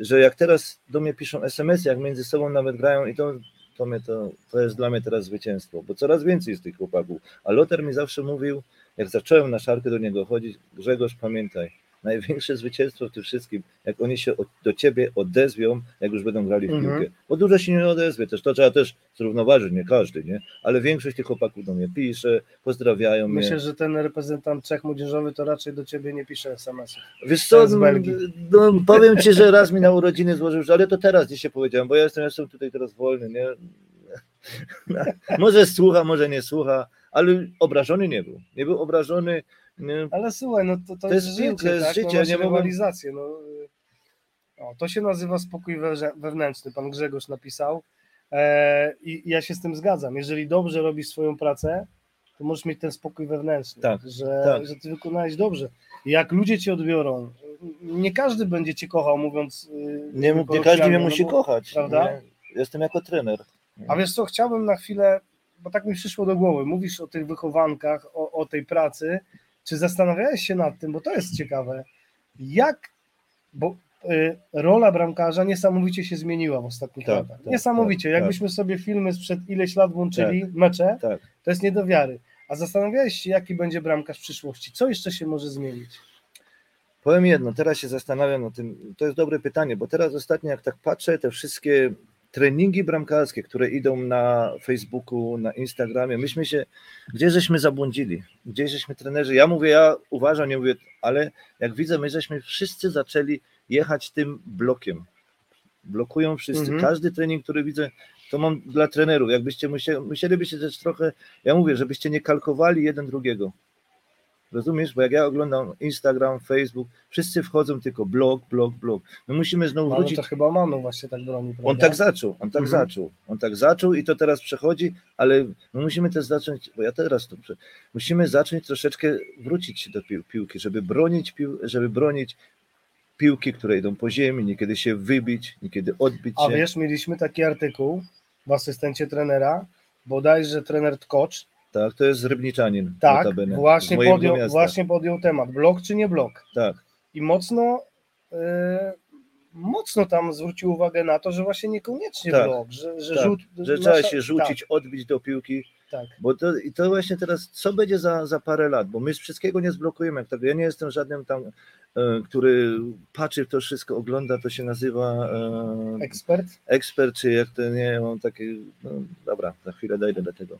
że jak teraz do mnie piszą SMS, jak między sobą nawet grają i to, to, mnie to, to jest dla mnie teraz zwycięstwo, bo coraz więcej jest tych chłopaków, a Lothar mi zawsze mówił, jak zacząłem na szarkę do niego chodzić, Grzegorz, pamiętaj, największe zwycięstwo w tym wszystkim, jak oni się do ciebie odezwią, jak już będą grali w Mhm. piłkę. Bo dużo się nie odezwie, też to trzeba też zrównoważyć, nie każdy, nie? Ale większość tych chłopaków do mnie pisze, pozdrawiają mnie. Myślę, że ten reprezentant Czech młodzieżowy to raczej do ciebie nie pisze SMS-ów. Wiesz co, Belgii. no, powiem ci, że raz mi na urodziny złożył, ale to teraz dzisiaj powiedziałem, bo ja jestem, jestem tutaj teraz wolny, nie? Może słucha, może nie słucha, ale obrażony nie był. Nie był obrażony. Nie, Ale słuchaj, no to, to, To jest, jest życie, to jest tak? życie, no, nie mogę- rywalizację. No. O, to się nazywa spokój wewnętrzny, pan Grzegorz napisał. E, I ja się z tym zgadzam. Jeżeli dobrze robisz swoją pracę, to możesz mieć ten spokój wewnętrzny, Tak, że, tak. że ty wykonałeś dobrze. Jak ludzie cię odbiorą, nie każdy będzie cię kochał, mówiąc. y, nie, nie każdy mnie musi no bo- kochać. prawda? Nie? Jestem jako trener. A wiesz co, chciałbym na chwilę, bo tak mi przyszło do głowy, mówisz o tych wychowankach, o, o tej pracy, czy zastanawiałeś się nad tym, bo to jest ciekawe, jak, bo y, rola bramkarza niesamowicie się zmieniła w ostatnich Tak, latach. tak, niesamowicie. tak, Jakbyśmy sobie filmy sprzed ileś lat włączyli, mecze, Tak. to jest nie do wiary. A zastanawiałeś się, jaki będzie bramkarz w przyszłości? Co jeszcze się może zmienić? Powiem jedno, teraz się zastanawiam na tym, to jest dobre pytanie, bo teraz ostatnio jak tak patrzę, te wszystkie treningi bramkarskie, które idą na Facebooku, na Instagramie, myśmy się, gdzie żeśmy zabłądzili, gdzie żeśmy trenerzy, ja mówię, ja uważam, nie mówię, ale jak widzę, my żeśmy wszyscy zaczęli jechać tym blokiem, blokują wszyscy, Mhm. każdy trening, który widzę, to mam dla trenerów, jakbyście musieli, musielibyście też trochę, ja mówię, żebyście nie kalkowali jeden drugiego, Rozumiesz? Bo jak ja oglądam Instagram, Facebook, wszyscy wchodzą tylko blog, blog, blog. My musimy znowu Manu wrócić. to chyba Manu właśnie tak broni, prawda? On tak zaczął, on tak Mhm. zaczął, on tak zaczął i to teraz przechodzi, ale my musimy też zacząć, bo ja teraz to prze... musimy zacząć troszeczkę wrócić się do pił, piłki, żeby bronić, pił, żeby bronić piłki, które idą po ziemi, niekiedy się wybić, niekiedy odbić A się. wiesz, mieliśmy taki artykuł w asystencie trenera, bodajże trener Tkocz Tak, to jest Rybniczanin. Tak, z właśnie podjął, miasta. właśnie podjął temat. Blok czy nie blok? Tak, I mocno, e, mocno tam zwrócił uwagę na to, że właśnie niekoniecznie Tak, blok, że, że tak, rzut. że nasza- trzeba się rzucić, odbić do piłki. Tak, tak. Bo to, i to właśnie teraz, co będzie za, za parę lat, bo my wszystkiego nie zblokujemy. Tego. Ja nie jestem żadnym tam, e, który patrzy w to wszystko, ogląda, to się nazywa e, Ekspert? ekspert, czy jak to nie, mam taki, no dobra, za chwilę dojdę do tego.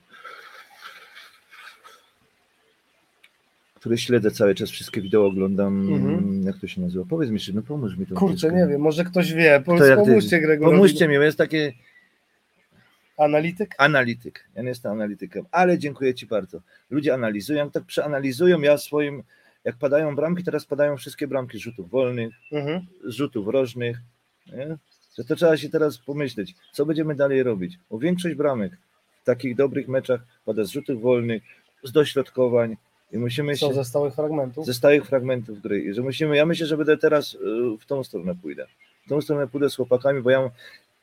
Który śledzę cały czas, wszystkie wideo oglądam, Mhm. jak to się nazywa? Powiedz mi, jeszcze, no pomóż mi to. Kurczę, nie wiem, może ktoś wie. Pomóżcie Gregorowi. Pomóżcie mi, bo jest taki Analityk? analityk. Ja nie jestem analitykiem, ale dziękuję Ci bardzo. Ludzie analizują, tak przeanalizują, ja swoim, jak padają bramki, teraz padają wszystkie bramki rzutów wolnych, Mhm. rzutów rożnych, nie? Że to trzeba się teraz pomyśleć, co będziemy dalej robić. Bo większość bramek w takich dobrych meczach pada z rzutów wolnych, z dośrodkowań i musimy Co się ze stałych fragmentów? ze stałych fragmentów gry i że musimy, ja myślę, że będę teraz y, w tą stronę pójdę. W tą stronę pójdę z chłopakami, bo ja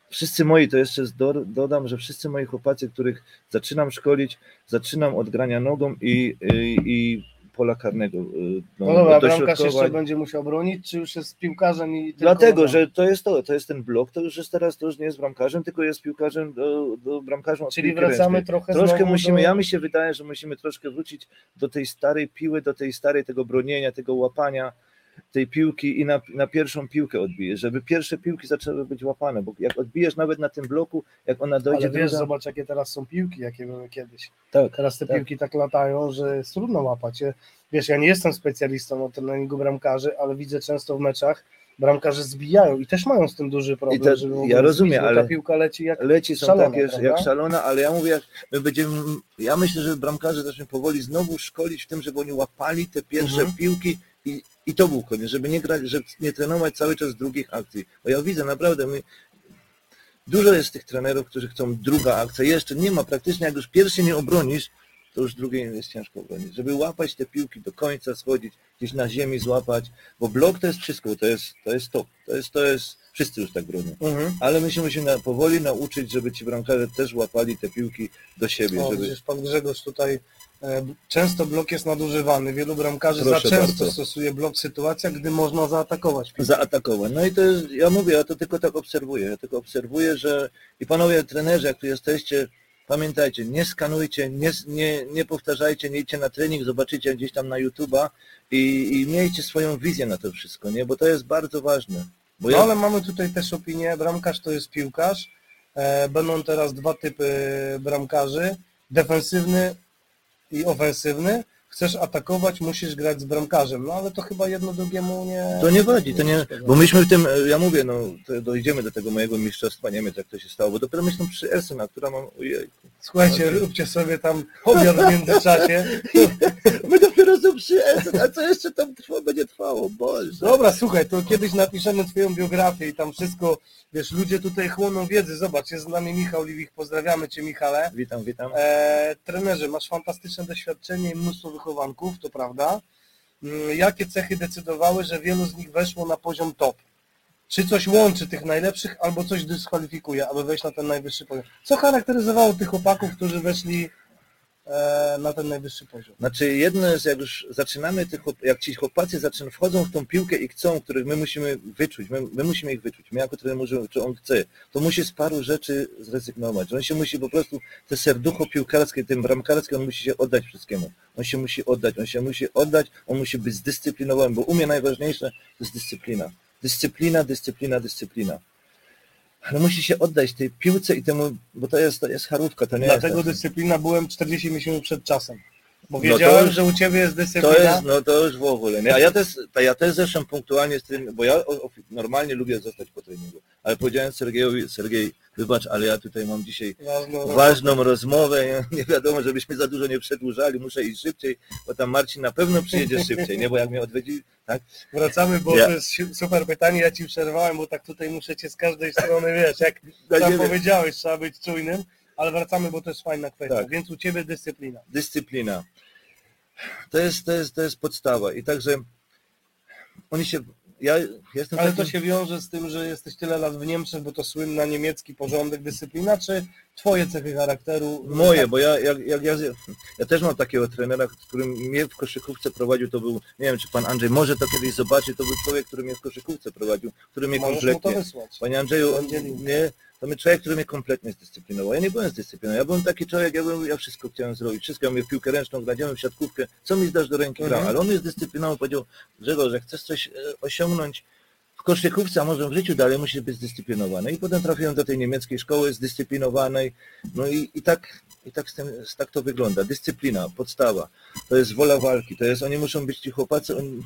wszyscy moi, to jeszcze do, dodam, że wszyscy moi chłopacy, których zaczynam szkolić, zaczynam od grania nogą i, i, i pola karnego. y, No dobra, bramkarz jeszcze będzie musiał bronić, czy już jest piłkarzem i Dlatego, że to jest to, to jest ten blok, to już jest teraz, to już nie jest bramkarzem, tylko jest piłkarzem do, do bramkarzem Czyli wracamy ręcznej. trochę Troszkę musimy, do... ja mi się wydaje, że musimy troszkę wrócić do tej starej piły, do tej starej tego bronienia, tego łapania tej piłki i na, na pierwszą piłkę odbijesz, żeby pierwsze piłki zaczęły być łapane, bo jak odbijesz nawet na tym bloku, jak ona dojdzie Ale wiesz, druga, zobacz jakie teraz są piłki, jakie były kiedyś. tak, Teraz te Tak. piłki tak latają, że jest trudno łapać. Wiesz, ja nie jestem specjalistą od treningu bramkarzy, ale widzę często w meczach, bramkarze zbijają i też mają z tym duży problem, te- żeby ja rozumiem, zbić, ale- ta piłka leci jak leci są Szalona, takie prawda? jak szalona, ale ja mówię, jak my będziemy, ja myślę, że bramkarze zaczną powoli znowu szkolić w tym, żeby oni łapali te pierwsze Mhm. piłki i, i to był koniec, żeby nie grać, żeby nie trenować cały czas drugich akcji, bo ja widzę naprawdę, my, dużo jest tych trenerów, którzy chcą druga akcja, jeszcze nie ma praktycznie, jak już pierwszy nie obronisz, to już drugiej jest ciężko obronić, żeby łapać te piłki do końca, schodzić, gdzieś na ziemi złapać, bo blok to jest wszystko, to jest, to jest top, to jest, to jest, wszyscy już tak bronią Mhm. ale my się musimy powoli nauczyć, żeby ci bramkarze też łapali te piłki do siebie, O, żeby pan Grzegorz tutaj e, często blok jest nadużywany. Wielu bramkarzy Proszę za często bardzo. stosuje blok w sytuacjach, gdy można zaatakować. zaatakować. No i to jest, ja mówię, ja to tylko tak obserwuję, ja tylko obserwuję, że i panowie trenerzy, jak tu jesteście, pamiętajcie, nie skanujcie, nie, nie, nie powtarzajcie, nie idźcie na trening, zobaczycie gdzieś tam na YouTube'a i, i miejcie swoją wizję na to wszystko, nie, bo to jest bardzo ważne. Bo No ja, ale mamy tutaj też opinię, bramkarz to jest piłkarz. E, Będą teraz dwa typy bramkarzy, defensywny i ofensywny. Chcesz atakować, musisz grać z bramkarzem. No ale to chyba jedno drugiemu nie... To nie wadzi, to nie, bo myśmy w tym, ja mówię, no dojdziemy do tego mojego mistrzostwa Niemiec, jak to się stało, bo dopiero myślę przy Essen, która mam, Słuchajcie, róbcie sobie tam obiad w międzyczasie. My dopiero są przy Essen, a co jeszcze tam trwa, będzie trwało, Boże. Dobra, słuchaj, to kiedyś napiszemy twoją biografię i tam wszystko, wiesz, ludzie tutaj chłoną wiedzy. Zobacz, jest z nami Michał Liwich, pozdrawiamy Cię Michale. Witam, witam. E, trenerze, masz fantastyczne doświadczenie i mnóstwo wychowanków, to prawda. Mm, Jakie cechy decydowały, że wielu z nich weszło na poziom top? Czy coś łączy tych najlepszych, albo coś dyskwalifikuje, aby wejść na ten najwyższy poziom? Co charakteryzowało tych chłopaków, którzy weszli na ten najwyższy poziom? Znaczy jedno jest, jak już zaczynamy, tych, jak ci chłopacy zaczynają, wchodzą w tą piłkę i chcą, których my musimy wyczuć, my, my musimy ich wyczuć, my jako trener możemy, czy on chce, to musi z paru rzeczy zrezygnować. On się musi po prostu, te serducho piłkarskie, tym bramkarskie, on musi się oddać wszystkiemu. On się musi oddać, on się musi oddać, on musi być zdyscyplinowany, bo u mnie najważniejsze to jest dyscyplina. Dyscyplina, dyscyplina, dyscyplina. Ale musi się oddać tej piłce i temu, bo to jest, to jest charówka, to nie Dlatego jest... dyscyplina byłem 40 miesięcy przed czasem. Bo No wiedziałem, już- że u Ciebie jest dyscyplina. To jest, no to już w ogóle. Nie? A ja też, ja też zeszłem punktualnie z tym, bo ja normalnie lubię zostać po treningu. Ale powiedziałem Sergejowi, Sergiej, wybacz, ale ja tutaj mam dzisiaj Ważną- ważną rozmowę, nie, wiadomo, żebyśmy za dużo nie przedłużali, muszę iść szybciej, bo tam Marcin na pewno przyjedzie szybciej, nie? Bo jak mnie odwiedzi, tak? Wracamy, bo Ja- to jest super pytanie, ja Ci przerwałem, bo tak tutaj muszę Cię z każdej strony, wiesz, jak Ja powiedziałeś, trzeba być czujnym, ale wracamy, bo to jest fajna kwestia, Tak. więc u Ciebie dyscyplina. Dyscyplina. To jest, to jest, to jest podstawa i także oni się, ja jestem Ale takim... to się wiąże z tym, że jesteś tyle lat w Niemczech, bo to słynna niemiecki porządek, dyscyplina, czy twoje cechy charakteru? Moje, bo ja, jak, jak ja, ja też mam takiego trenera, którym mnie w koszykówce prowadził, to był, nie wiem czy pan Andrzej może to kiedyś zobaczy, to był człowiek, który mnie w koszykówce prowadził, który mnie Możesz kompletnie, panie Andrzeju, Będzie link. nie, to był człowiek, który mnie kompletnie zdyscyplinował. Ja nie byłem zdyscyplinowany, ja byłem taki człowiek, ja, byłem, ja wszystko chciałem zrobić, wszystko, ja miałem w piłkę ręczną, grałem w siatkówkę, co mi zdasz do ręki Mhm. gra, ale on mnie zdyscyplinował, powiedział, Grzegorz, że chcesz coś e, osiągnąć w koszykówce, a może w życiu dalej, musisz być zdyscyplinowany. I potem trafiłem do tej niemieckiej szkoły zdyscyplinowanej, no i, i tak, i tak, z tym, tak to wygląda. Dyscyplina, podstawa, to jest wola walki, to jest, oni muszą być ci chłopacy, oni,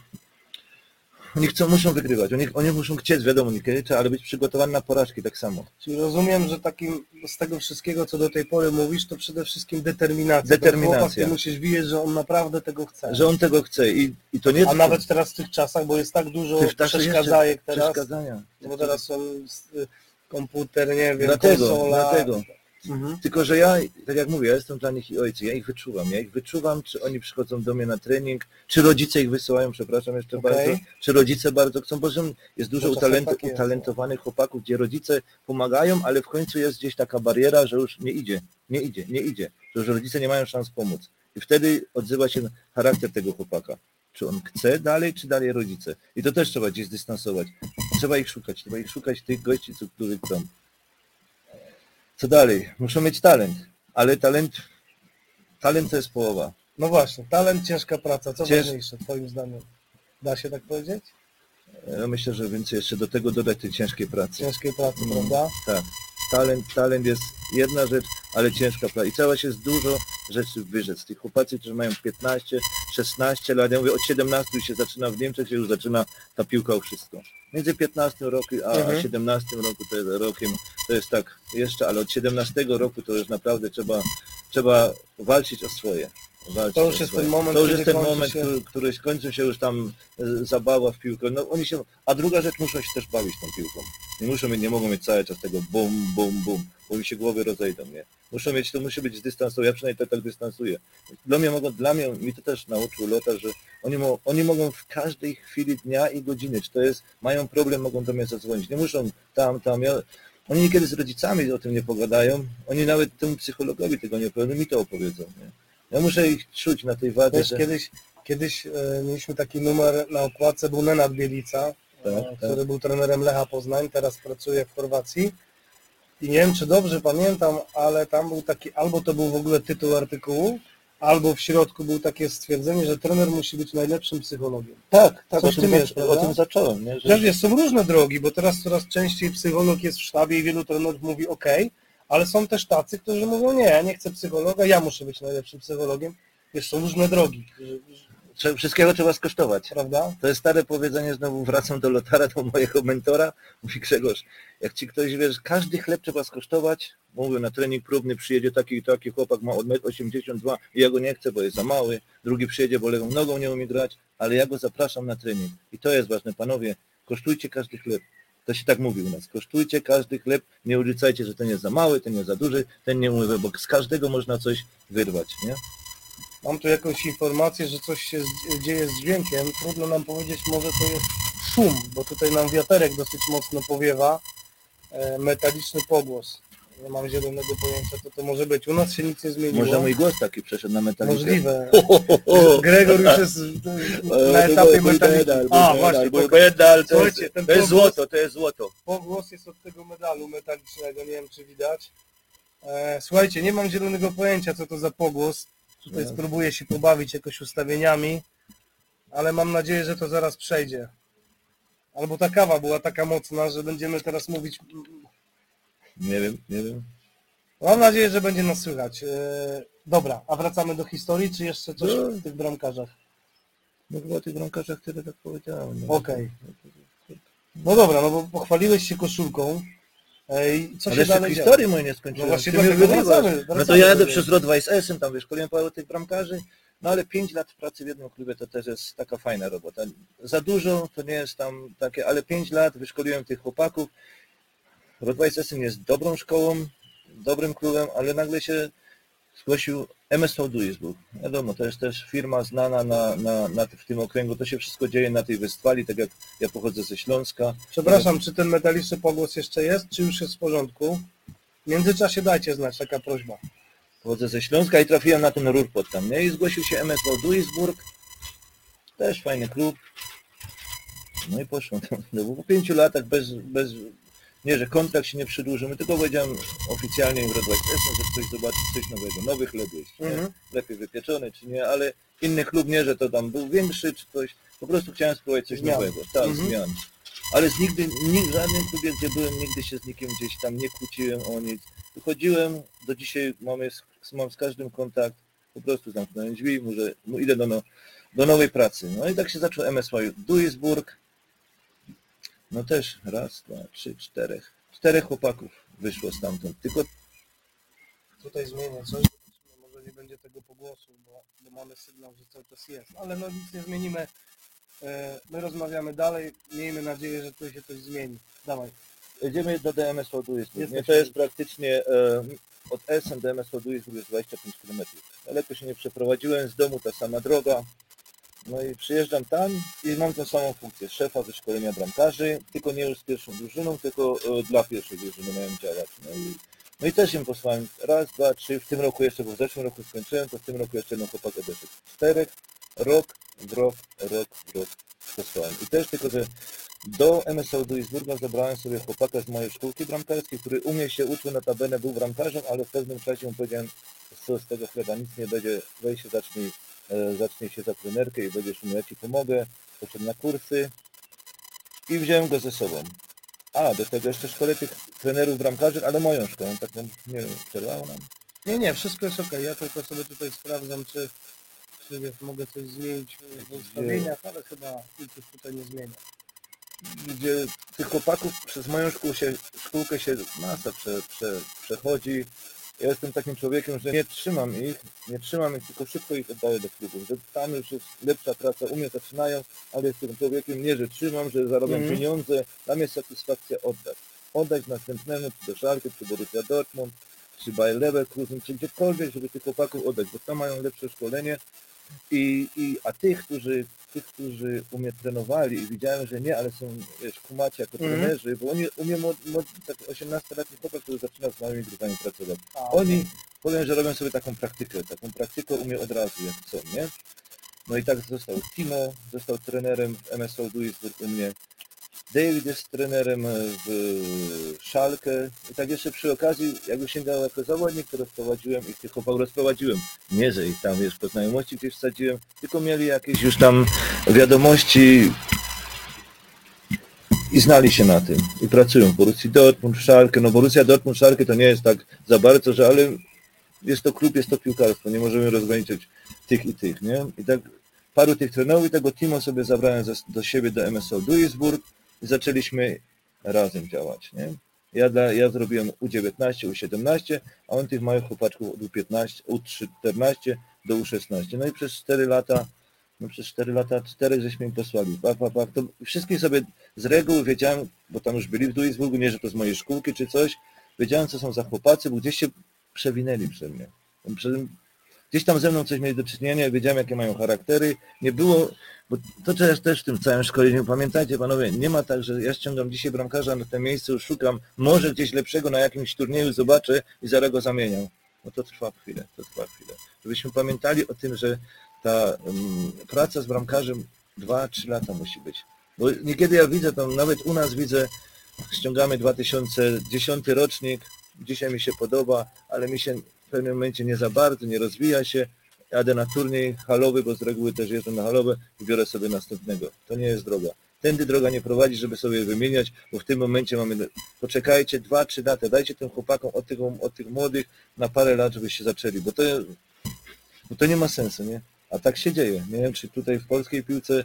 oni chcą, muszą wygrywać, oni, oni muszą chcieć, wiadomo, nie kiedy, ale być przygotowani na porażki tak samo. Czyli rozumiem, że takim z tego wszystkiego, co do tej pory mówisz, to przede wszystkim determinacja. Determinacja. Ty musisz widzieć, że on naprawdę tego chce. Że on tego chce i, i to nie A nawet teraz w tych czasach, bo jest tak dużo czasach przeszkadzajek teraz, przeszkadzania. bo teraz są y, komputer, nie wiem, Dlatego, konsola. dlatego. Mhm. Tylko, że ja, tak jak mówię, ja jestem dla nich i ojcem, ja ich wyczuwam. Ja ich wyczuwam, czy oni przychodzą do mnie na trening, czy rodzice ich wysyłają, przepraszam jeszcze Okej. bardzo, czy rodzice bardzo chcą, bo jest dużo czasem utalent, tak jest, no. utalentowanych chłopaków, gdzie rodzice pomagają, ale w końcu jest gdzieś taka bariera, że już nie idzie, nie idzie, nie idzie, że już rodzice nie mają szans pomóc. I wtedy odzywa się charakter tego chłopaka. Czy on chce dalej, czy dalej rodzice. I to też trzeba gdzieś dystansować. Trzeba ich szukać, trzeba ich szukać tych gości, którzy chcą. Co dalej? Muszą mieć talent, ale talent, talent to jest połowa. No właśnie, talent, ciężka praca. Co Cięż- ważniejsze twoim zdaniem? Da się tak powiedzieć? Ja myślę, że więcej jeszcze do tego dodać tej ciężkiej pracy. Ciężkiej pracy, Mm. prawda? Tak. Talent, talent jest jedna rzecz, ale ciężka praca. I cała się jest dużo rzeczy wyrzec. Tych chłopacy, którzy mają 15, 16 lat, ja mówię od 17 już się zaczyna w Niemczech, się już zaczyna ta piłka o wszystko. Między 15 roku a Mhm. 17 roku to jest rokiem, to jest tak jeszcze, ale od 17 roku to już naprawdę trzeba, trzeba walczyć o swoje. Walczyć To już jest swoje. ten moment, to już jest ten moment, się- który, który kończy się już tam e, zabawa w piłkę. No oni się, a druga rzecz, muszą się też bawić tą piłką. Nie muszą mieć, nie mogą mieć cały czas tego bum, bum, bum, bo mi się głowy rozejdą, nie? Muszą mieć, to musi być dystansowe, ja przynajmniej tak, tak dystansuję. Dla mnie mogą, dla mnie, mi to też nauczył Lota, że oni, mo, oni mogą w każdej chwili dnia i godziny, czy to jest, mają problem, mogą do mnie zadzwonić. Nie muszą tam, tam, ja, oni niekiedy z rodzicami o tym nie pogadają, oni nawet temu psychologowi tego nie powiedzą, mi to opowiedzą, nie? Ja muszę ich czuć na tej wadze, Wiesz, że... kiedyś, kiedyś e, mieliśmy taki numer na okładce, był Nenad Bielica, Tak, e, tak. który był trenerem Lecha Poznań, teraz pracuje w Chorwacji. I nie wiem, czy dobrze pamiętam, ale tam był taki, albo to był w ogóle tytuł artykułu, albo w środku był takie stwierdzenie, że trener musi być najlepszym psychologiem. Tak, tak, Coś o tym jest, o tym zacząłem, nie? Że... Są różne drogi, bo teraz coraz częściej psycholog jest w sztabie i wielu trenerów mówi ok, ale są też tacy, którzy mówią nie, ja nie chcę psychologa, ja muszę być najlepszym psychologiem. Wiesz, są różne drogi, Wszystkiego trzeba skosztować. prawda? To jest stare powiedzenie, znowu wracam do Lotara, do mojego mentora. Mówi Grzegorz, jak ci ktoś wie, że każdy chleb trzeba skosztować, mówię, na trening próbny przyjedzie taki i taki chłopak, ma od 1,82 m i ja go nie chcę, bo jest za mały, drugi przyjedzie, bo lewą nogą nie umie grać, ale ja go zapraszam na trening. I to jest ważne, panowie, kosztujcie każdy chleb. To się tak mówi u nas, kosztujcie każdy chleb, nie ulicajcie, że ten jest za mały, ten jest za duży, ten nie umie, bo z każdego można coś wyrwać, nie? Mam tu jakąś informację, że coś się z- dzieje z dźwiękiem. Trudno nam powiedzieć, może to jest szum, bo tutaj nam wiaterek dosyć mocno powiewa. E, metaliczny pogłos. Nie mam zielonego pojęcia, co to może być. U nas się nic nie zmieniło. Może mój głos taki przeszedł na metalikę. Możliwe. Gregor już jest na etapie metaliki. A, właśnie, Mój medal, to jest, to jest złoto, to jest złoto. Pogłos jest od tego medalu metalicznego, nie wiem czy widać. E, słuchajcie, nie mam zielonego pojęcia co to za pogłos. Tutaj spróbuję się pobawić jakoś ustawieniami, ale mam nadzieję, że to zaraz przejdzie. Albo ta kawa była taka mocna, że będziemy teraz mówić. Nie wiem, nie wiem. Mam nadzieję, że będzie nas słychać. E, dobra, a wracamy do historii, czy jeszcze coś No. w tych bramkarzach? No chyba o tych bramkarzach tyle tak powiedziałem. No. Okej. No dobra, no bo pochwaliłeś się koszulką. E, i co Ale się jeszcze dalej historii mojej nie skończyłem. No właśnie dlatego wyrywasz. wracamy, No to wracamy ja jadę przez Rodwajs S-em, tam wyszkoliłem paru tych bramkarzy, no ale 5 lat pracy w jednym klubie to też jest taka fajna robota. Za dużo to nie jest tam takie, ale 5 lat wyszkoliłem tych chłopaków. Rodwajs Essen jest dobrą szkołą, dobrym klubem, ale nagle się zgłosił MSV Duisburg. Wiadomo, to jest też firma znana na, na, na, w tym okręgu. To się wszystko dzieje na tej Westfalii, tak jak ja pochodzę ze Śląska. Przepraszam, czy ten metaliczny pogłos jeszcze jest, czy już jest w porządku? W międzyczasie dajcie znać, taka prośba. Pochodzę ze Śląska i trafiłem na ten rurpot tam, nie? I zgłosił się MSV Duisburg. Też fajny klub. No i poszło. No, po pięciu latach bez, bez, nie, że kontrakt się nie przedłużymy, tylko powiedziałem oficjalnie im rozwać testem, że ktoś zobaczy coś nowego, nowy chleb nie? Mhm. lepiej wypieczony czy nie, ale inny klub nie, że to tam był większy czy coś, po prostu chciałem spróbować coś Zmian. nowego, tak, Mhm. zmian. Ale z nigdy, w żadnym klubie, gdzie byłem, nigdy się z nikim gdzieś tam nie kłóciłem o nic. Wychodziłem, do dzisiaj mamy, mam z każdym kontakt, po prostu zamknąłem drzwi, może no, idę do, no, do nowej pracy. No i tak się zaczął MSV Duisburg. No też raz, dwa, trzy, czterech. Czterech chłopaków wyszło stamtąd. Tylko Tutaj zmienię coś, może nie będzie tego pogłosu, bo, bo mamy sygnał, że cały czas jest. Ale no nic nie zmienimy. E, My rozmawiamy dalej, miejmy nadzieję, że tu się coś zmieni. Dawaj. Jedziemy do DMSV Duisburg. Nie, to jest praktycznie e, od do MSV Duisburg jest 25 km. Daleko się nie przeprowadziłem, z domu ta sama droga. No i przyjeżdżam tam i mam tą samą funkcję szefa wyszkolenia bramkarzy, tylko nie już z pierwszą drużyną, tylko e, dla pierwszej drużyny miałem działać. No i, no i też im posłałem raz, dwa, trzy, w tym roku jeszcze, bo w zeszłym roku skończyłem, to w tym roku jeszcze jedną chłopakę doszedł. Czterech, rok, w rok, rok, posłałem. I też tylko, że do MSV Duisburga zabrałem sobie chłopaka z mojej szkółki bramkarskiej, który u mnie się uczył, notabene był bramkarzem, ale w pewnym czasie mu powiedziałem, co z tego chleba nic nie będzie, weź się zacznij, e, zacznij się za trenerkę i będziesz umiał, ja ci pomogę. Poszedł na kursy i wziąłem go ze sobą. A, do tego jeszcze szkolę tych trenerów bramkarzy, ale moją szkołą, taką, nie wiem, przerwało nam. Nie, nie, wszystko jest ok. Ja tylko sobie tutaj sprawdzam, czy, czy mogę coś zmienić w ustawieniach, ale chyba nic już tutaj nie zmienia. gdzie tych chłopaków przez moją szkół się, szkółkę się masa prze, prze, przechodzi. Ja jestem takim człowiekiem, że nie trzymam ich, nie trzymam ich, tylko szybko ich oddaję do klubów, że tam już jest lepsza praca, u mnie zaczynają, ale jestem człowiekiem nie, że trzymam, że zarabiam Mhm. pieniądze, tam jest satysfakcja oddać. Oddać następnemu, czy do Szalki, czy Borussia Dortmund, czy Bayer Leverkusen, czy gdziekolwiek, żeby tych chłopaków oddać, bo tam mają lepsze szkolenie, i, i, a tych, którzy, tych, którzy u mnie trenowali i widziałem, że nie, ale są wiesz, kumaci jako Mhm. trenerzy, bo oni u mnie mod, mod, tak 18-letni chłopak, który zaczyna z małymi grupami pracować. A, Oni powiem, że robią sobie taką praktykę, taką praktykę u mnie od razu, jak chcą, nie? No i tak został Timo, został trenerem w MSV Duisburg u mnie. David jest trenerem w Szalkę. I tak jeszcze przy okazji, jakby sięgał jako zawodnik, to rozprowadziłem ich tych chłopaków rozprowadziłem. Nie, że ich tam wiesz, po znajomości gdzieś wsadziłem, tylko mieli jakieś już tam wiadomości i znali się na tym. I pracują w Borussii Dortmund, Szalkę. No Borussia Dortmund, Szalkę to nie jest tak za bardzo, że ale jest to klub, jest to piłkarstwo, nie możemy rozgraniczyć tych i tych, nie? I tak paru tych trenerów i tego Timo sobie zabrałem do siebie do MSV Duisburg zaczęliśmy razem działać, nie? Ja, dla, ja zrobiłem U19, U17, a on tych małych chłopaczków od U15, U14 do U16. No i przez 4 lata, no przez 4 lata, 4 żeśmy im posłali. Pach, pach, pach. To wszystkich sobie z reguły wiedziałem, bo tam już byli w Duisburgu, nie, że to z mojej szkółki czy coś, wiedziałem co są za chłopacy, bo gdzieś się przewinęli przy mnie. Przy- Gdzieś tam ze mną coś mieli do czynienia, wiedziałem jakie mają charaktery. Nie było, bo to też, też w tym całym szkoleniu, pamiętajcie panowie, nie ma tak, że ja ściągam dzisiaj bramkarza na to miejsce, szukam, może gdzieś lepszego na jakimś turnieju zobaczę i zaraz go zamieniam. No to trwa chwilę, to trwa chwilę. Żebyśmy pamiętali o tym, że ta um, praca z bramkarzem 2-3 lata musi być. Bo niekiedy ja widzę, tam nawet u nas widzę, ściągamy 2010 rocznik, dzisiaj mi się podoba, ale mi się w pewnym momencie nie za bardzo, nie rozwija się. Jadę na turniej halowy, bo z reguły też jeżdżę na halowe i biorę sobie następnego. To nie jest droga. Tędy droga nie prowadzi, żeby sobie wymieniać, bo w tym momencie mamy, poczekajcie 2-3 lata, dajcie tym chłopakom od tych, od tych młodych na parę lat, żebyście zaczęli, bo to, bo to nie ma sensu, nie? A tak się dzieje. Nie wiem, czy tutaj w polskiej piłce,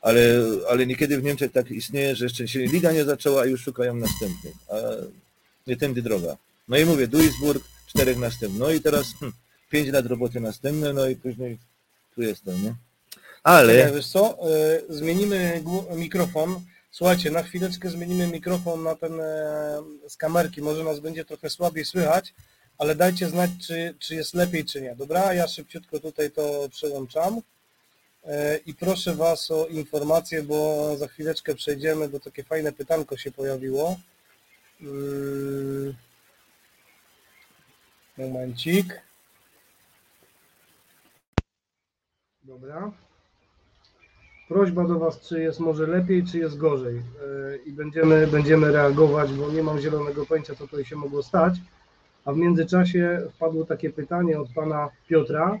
ale, ale niekiedy w Niemczech tak istnieje, że jeszcze się liga nie zaczęła, a już szukają następnych. A nie tędy droga. No i mówię, Duisburg, czterech następnych. No i teraz hm, pięć lat roboty następne, no i później tu jestem, nie? Ale Czekaj, wiesz co, e, zmienimy mikrofon. Słuchajcie, na chwileczkę zmienimy mikrofon na ten e, z kamerki, może nas będzie trochę słabiej słychać, ale dajcie znać, czy, czy jest lepiej, czy nie. Dobra, ja szybciutko tutaj to przełączam E, i proszę Was o informację, bo za chwileczkę przejdziemy, bo takie fajne pytanko się pojawiło. Mm. Momencik. Dobra. Prośba do Was, czy jest może lepiej, czy jest gorzej. E, I będziemy, będziemy reagować, bo nie mam zielonego pojęcia, co tutaj się mogło stać. A w międzyczasie wpadło takie pytanie od Pana Piotra.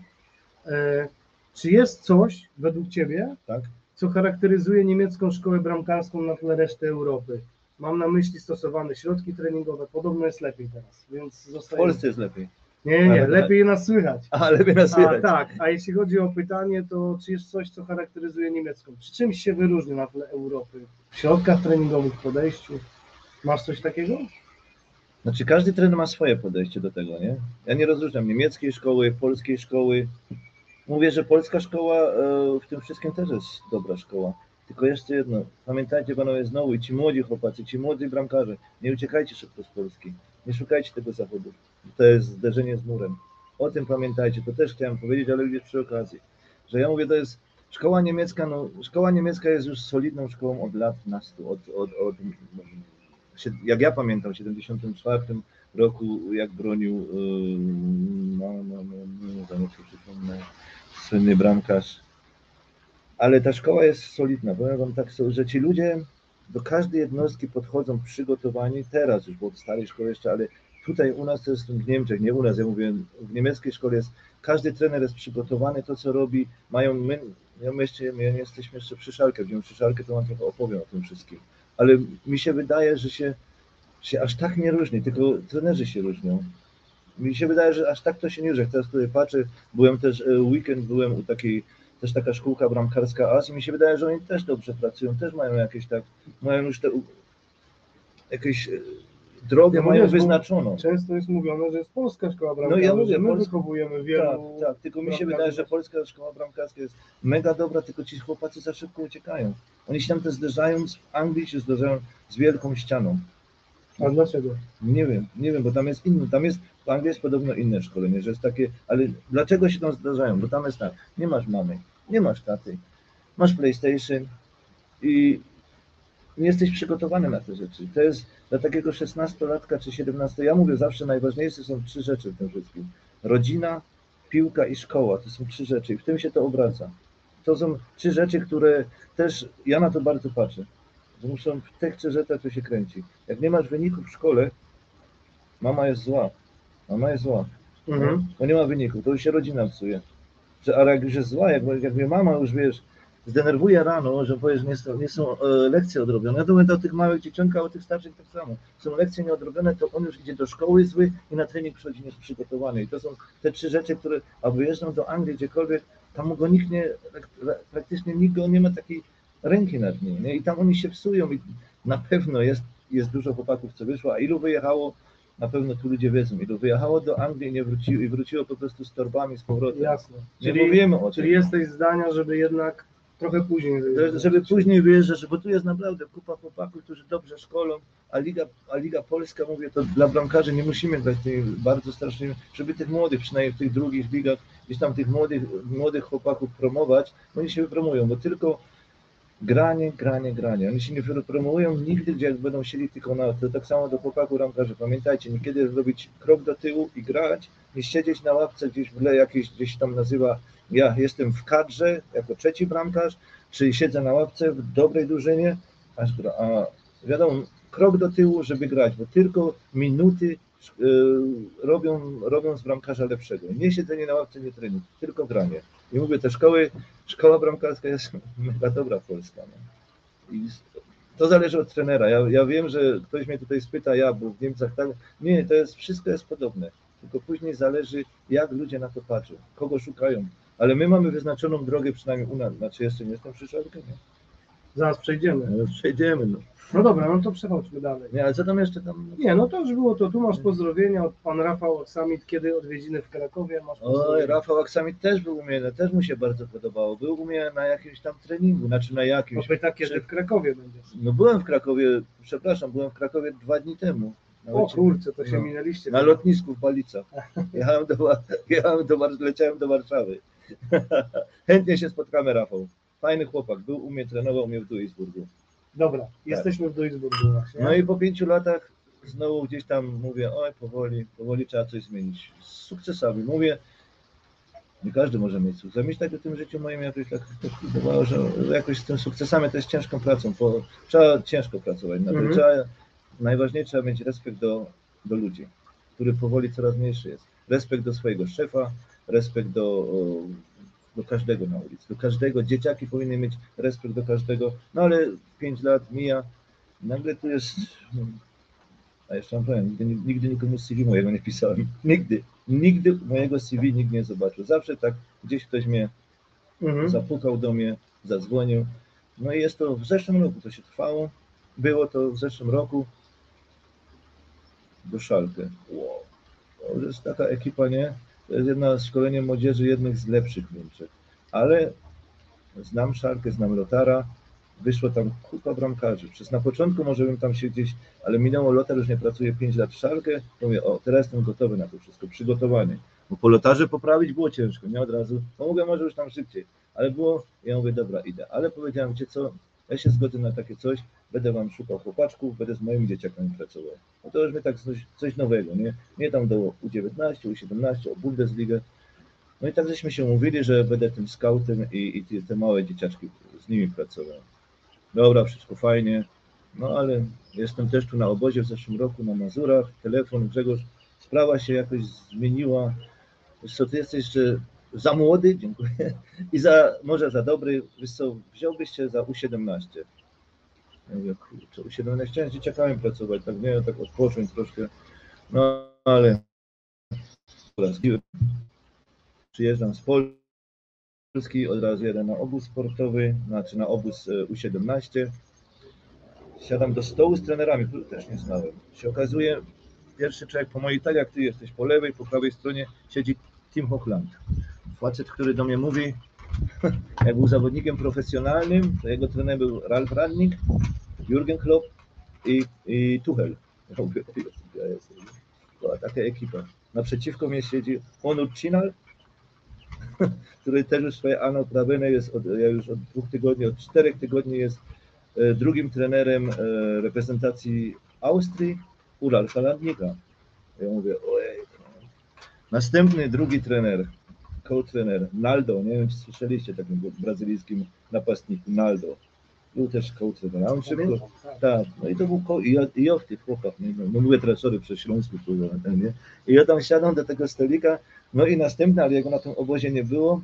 E, Czy jest coś według Ciebie, Tak? co charakteryzuje niemiecką szkołę bramkarską na tle reszty Europy? Mam na myśli stosowane środki treningowe. Podobno jest lepiej teraz, więc W zostaje. Polsce jest lepiej. Nie, nie, Ale- lepiej nas słychać. A, lepiej nas A, słychać. tak, a jeśli chodzi o pytanie, to czy jest coś, co charakteryzuje niemiecką? Czy czymś się wyróżnia na tle Europy? W środkach treningowych, w podejściu? Masz coś takiego? Znaczy każdy trener ma swoje podejście do tego, nie? Ja nie rozróżniam niemieckiej szkoły, polskiej szkoły. Mówię, że polska szkoła e, w tym wszystkim też jest dobra szkoła. Tylko jeszcze jedno, pamiętajcie panowie znowu i ci młodzi chłopacy, ci młodzi bramkarze, nie uciekajcie szybko z Polski, nie szukajcie tego zachodu. To jest zderzenie z murem. O tym pamiętajcie, to też chciałem powiedzieć, ale już przy okazji, że ja mówię, to jest szkoła niemiecka, no szkoła niemiecka jest już solidną szkołą od lat nastu, od, od, od jak ja pamiętam, w 74 roku, jak bronił, yy, no, no, no, no, zaraz sobie przypomnę, słynny bramkarz. Ale ta szkoła jest solidna. Powiem wam tak, że ci ludzie do każdej jednostki podchodzą przygotowani teraz już, bo w starej szkole jeszcze, ale tutaj u nas to jest w Niemczech, nie u nas, ja mówię, w niemieckiej szkole jest, każdy trener jest przygotowany, to co robi, mają, my, my, jeszcze, my jesteśmy jeszcze przy szalkę, wziąłem przy szalkę, to wam trochę opowiem o tym wszystkim. Ale mi się wydaje, że się, się aż tak nie różni, tylko trenerzy się różnią. Mi się wydaje, że aż tak to się nie różni. Teraz tutaj patrzę, byłem też e, weekend, byłem u takiej, też taka szkółka bramkarska AS i mi się wydaje, że oni też dobrze pracują, też mają jakieś tak, mają już te, jakieś e, drogę Ja mają mówię, wyznaczoną. Często jest mówione, że jest polska szkoła No bramkarza, ja mówię, my Polska- wychowujemy Tak, wielu... tak, tylko mi się wydaje, że polska szkoła bramkarska jest mega dobra, tylko ci chłopacy za szybko uciekają. Oni się tam też zderzają, z- w Anglii się zderzają z wielką ścianą. A dlaczego? Nie wiem, nie wiem, bo tam jest inny, tam jest, w Anglii jest podobno inne szkolenie, że jest takie, ale dlaczego się tam zdarzają? Bo tam jest tak, nie masz mamy, nie masz taty, masz PlayStation i nie jesteś przygotowany na te rzeczy. To jest dla takiego 16-latka czy 17, ja mówię zawsze najważniejsze są trzy rzeczy w tym wszystkim. Rodzina, piłka i szkoła, to są trzy rzeczy i w tym się to obraca. To są trzy rzeczy, które też, ja na to bardzo patrzę, muszą w tych rzeczach to się kręci. Jak nie masz wyniku w szkole, mama jest zła. Mama jest zła. Mhm. Bo nie ma wyniku, to już się rodzina psuje. Że, ale jak już jest zła, jak, jak mnie mama już wiesz, zdenerwuje rano, że powiesz, nie są, nie są e, lekcje odrobione. Ja to mówię o tych małych dziewczynkach, o tych starszych tak samo. Są lekcje nieodrobione, to on już idzie do szkoły zły i na trening przychodzi nieprzygotowany. I to są te trzy rzeczy, które, a wyjeżdżam do Anglii gdziekolwiek, tam go nikt nie, praktycznie nikt go nie ma takiej ręki nad nim. Nie? I tam oni się psują i na pewno jest, jest dużo chłopaków, co wyszło, a ilu wyjechało, na pewno tu ludzie wiedzą, ilu wyjechało do Anglii nie wróciło, i wróciło po prostu z torbami z powrotem. Jasne. Nie Czyli, mówimy o czyli tym. jesteś zdania, żeby jednak trochę później... Że- Żeby później wyjeżdżać, bo tu jest naprawdę kupa chłopaków, którzy dobrze szkolą, a Liga, a Liga Polska, mówię, to dla bramkarzy nie musimy grać tej bardzo strasznie, żeby tych młodych, przynajmniej w tych drugich ligach, gdzieś tam tych młodych, młodych chłopaków promować, oni się wypromują, bo tylko granie, granie, granie. Oni się nie wypromują nigdy, gdzie jak będą chcieli tylko na to. Tak samo do chłopaków bramkarzy. Pamiętajcie, niekiedy zrobić krok do tyłu i grać, nie siedzieć na ławce gdzieś w tle jakieś, gdzieś tam nazywa, ja jestem w kadrze jako trzeci bramkarz, czy siedzę na ławce w dobrej drużynie, aż gra. A wiadomo, krok do tyłu, żeby grać, bo tylko minuty robią, robią z bramkarza lepszego. Nie siedzenie na ławce, nie trening, tylko granie. I mówię, te szkoły, szkoła bramkarska jest mega dobra polska. No. I to zależy od trenera. Ja, ja wiem, że ktoś mnie tutaj spyta, ja, bo w Niemcach tak. Nie, to jest wszystko jest podobne. Tylko później zależy, jak ludzie na to patrzą, kogo szukają. Ale my mamy wyznaczoną drogę, przynajmniej u nas. Znaczy, jeszcze nie jestem przy szalkę, nie? Zaraz przejdziemy. No, przejdziemy. No. No dobra, no to przechodźmy dalej. Nie, ale co tam jeszcze tam? Nie, no to już było to. Tu masz pozdrowienia od pan Rafał od Summit, kiedy odwiedziny w Krakowie. Masz Oj. Rafał Aksamit też był u mnie, no, też mu się bardzo podobało. Był u mnie na jakimś tam treningu, znaczy na No jakimś. pyta, kiedy w Krakowie będziesz. No byłem w Krakowie, przepraszam, byłem w Krakowie dwa dni temu. O kurczę, to się No. minęliście. Na lotnisku w Balicach. Jechałem do, jechałem do, leciałem do Warszawy. Chętnie się spotkamy, Rafał. Fajny chłopak, był u mnie, trenował mnie w Duisburgu. Dobra, jesteśmy w Duisburgu właśnie. No i po pięciu latach znowu gdzieś tam mówię, oj, powoli, powoli trzeba coś zmienić. Z sukcesami. Mówię, nie każdy może mieć sukces. Mi się tak w tym życiu moim jakoś tak, tak wydawało, że jakoś z tym sukcesami to jest ciężką pracą. Bo trzeba ciężko pracować. Na. Mhm. Trzeba, najważniejsze trzeba mieć respekt do, do ludzi, który powoli coraz mniejszy jest. Respekt do swojego szefa, respekt do, o, do każdego na ulicy, do każdego. Dzieciaki powinny mieć respekt do każdego, no ale pięć lat mija, nagle tu jest. A jeszcze wam powiem, nigdy, nigdy nikomu CV mojego nie pisałem. Nigdy. Nigdy mojego CV nikt nie zobaczył. Zawsze tak gdzieś ktoś mnie Mhm. zapukał do mnie, zadzwonił. No i jest to w zeszłym roku to się trwało. Było to w zeszłym roku do Szalkę. Wow. To jest taka ekipa, nie? To jest jedna z szkolenia młodzieży, jednych z lepszych w Niemczech. Ale znam Szalkę, znam Lotara. Wyszło tam kupa bramkarzy. Przez na początku może bym tam się gdzieś, ale minęło Lotar, już nie pracuje 5 lat w Szalkę. To mówię, o, teraz jestem gotowy na to wszystko, przygotowanie. Bo po Lotarze poprawić było ciężko, nie od razu. No mówię, może już tam szybciej. Ale było, ja mówię, dobra, idę. Ale powiedziałem, gdzie co, ja się zgodzę na takie coś, będę wam szukał chłopaczków, będę z moimi dzieciakami pracował. No to już mnie tak coś, coś nowego, nie? Nie tam do U19, U17, o Bundesligę. No i tak żeśmy się umówili, że będę tym scoutem i, i te małe dzieciaczki z nimi pracował. Dobra, wszystko fajnie. No ale jestem też tu na obozie w zeszłym roku na Mazurach. Telefon, Grzegorz, sprawa się jakoś zmieniła. Wiesz co, ty jesteś jeszcze za młody, dziękuję, i za, może za dobry, wiesz co, wziąłbyś się za U17. Ja mówię, kurczę, U17 chciałem z dzieciakami pracować, tak nie, tak odpocząć troszkę, no ale przyjeżdżam z Polski, od razu jadę na obóz sportowy, znaczy na obóz e, U17, siadam do stołu z trenerami, których też nie znałem. Się okazuje, pierwszy człowiek po mojej talii, jak ty jesteś po lewej, po prawej stronie siedzi Tim Hochland. Facet, który do mnie mówi, jak był zawodnikiem profesjonalnym, to jego trener był Ralf Rangnick, Jurgen Klopp i, i Tuchel. Ja mówię, "Oj, ja jestem. Była taka ekipa. Naprzeciwko mnie siedzi Onur Cinal, który też już swoje Anno Prabene jest od, ja już od dwóch tygodni, od czterech tygodni jest e, drugim trenerem e, reprezentacji Austrii u Ralfa. Ja mówię, ojej. Następny, drugi trener, co-trener, Naldo, nie wiem czy słyszeliście takim brazylijskim napastniku, Naldo. Był też co-trener, a on szybko, tak. tak, no i to był ko- i ja, i ja w tych chłopach, nie? No, no mówię teraz, sorry, przez Śląsku ten, nie? I ja tam siadam do tego stolika, no i następny, ale jego na tym obozie nie było,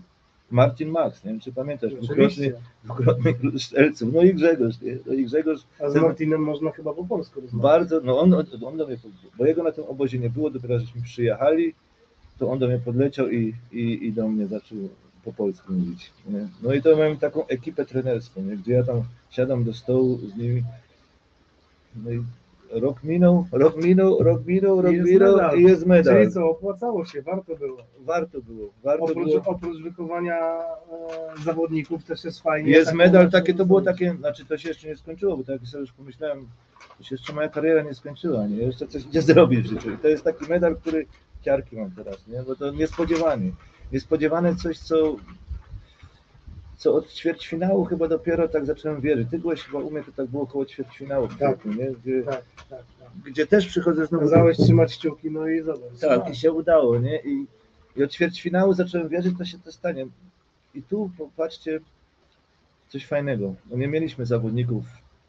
Marcin Max, nie wiem czy pamiętasz, dwukrotny, dwukrotny strzelców, no i Grzegorz, nie? No i Grzegorz A z Martinem można chyba po polsku rozmawiać. bardzo, no on, on do mnie, bo jego na tym obozie nie było, dopiero żeśmy przyjechali, to on do mnie podleciał i, i, i do mnie zaczął po polsku mówić. Nie? No i to mam taką ekipę trenerską, nie? gdzie ja tam siadam do stołu z nimi. No i rok minął, rok minął, rok minął, rok minął i jest medal. Czyli co, opłacało się, warto było. Warto było, warto Oprócz, było. oprócz wychowania e, zawodników też jest fajnie. Jest taką medal, takie to było takie, znaczy to się jeszcze nie skończyło, bo tak jak sobie już pomyślałem, to się jeszcze moja kariera nie skończyła, nie? Jeszcze coś nie zrobię w życiu. I to jest taki medal, który ciarki mam teraz, nie? Bo to niespodziewany. Niespodziewane coś, co, co od ćwierćfinału chyba dopiero tak zacząłem wierzyć. Ty byłeś chyba u mnie, to tak było koło ćwierćfinału, w Tak. kwietniu, nie? Gdzie, Tak, tak, tak. gdzie też przychodzę znowu. Kazałeś trzymać kciuki, no i zobacz. Tak, i się udało, nie? I, I od ćwierćfinału zacząłem wierzyć, to się to stanie. I tu popatrzcie, coś fajnego. No nie mieliśmy zawodników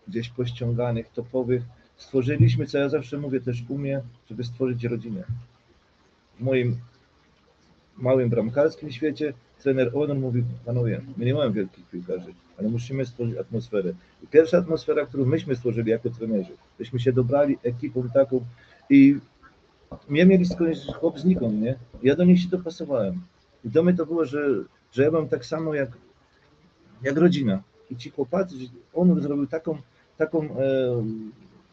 gdzieś pościąganych, topowych. Stworzyliśmy, co ja zawsze mówię, też umie, żeby stworzyć rodzinę. W moim małym bramkarskim świecie trener Onon mówi, panowie, my nie mamy wielkich piłkarzy, ale musimy stworzyć atmosferę. I pierwsza atmosfera, którą myśmy stworzyli jako trenerzy, byśmy się dobrali ekipą taką i mnie mieli skądś chłop znikąd, nie? Ja do nich się dopasowałem. I do mnie to było, że, że ja byłem tak samo jak, jak rodzina. I ci chłopacy, on zrobił taką, taką, e,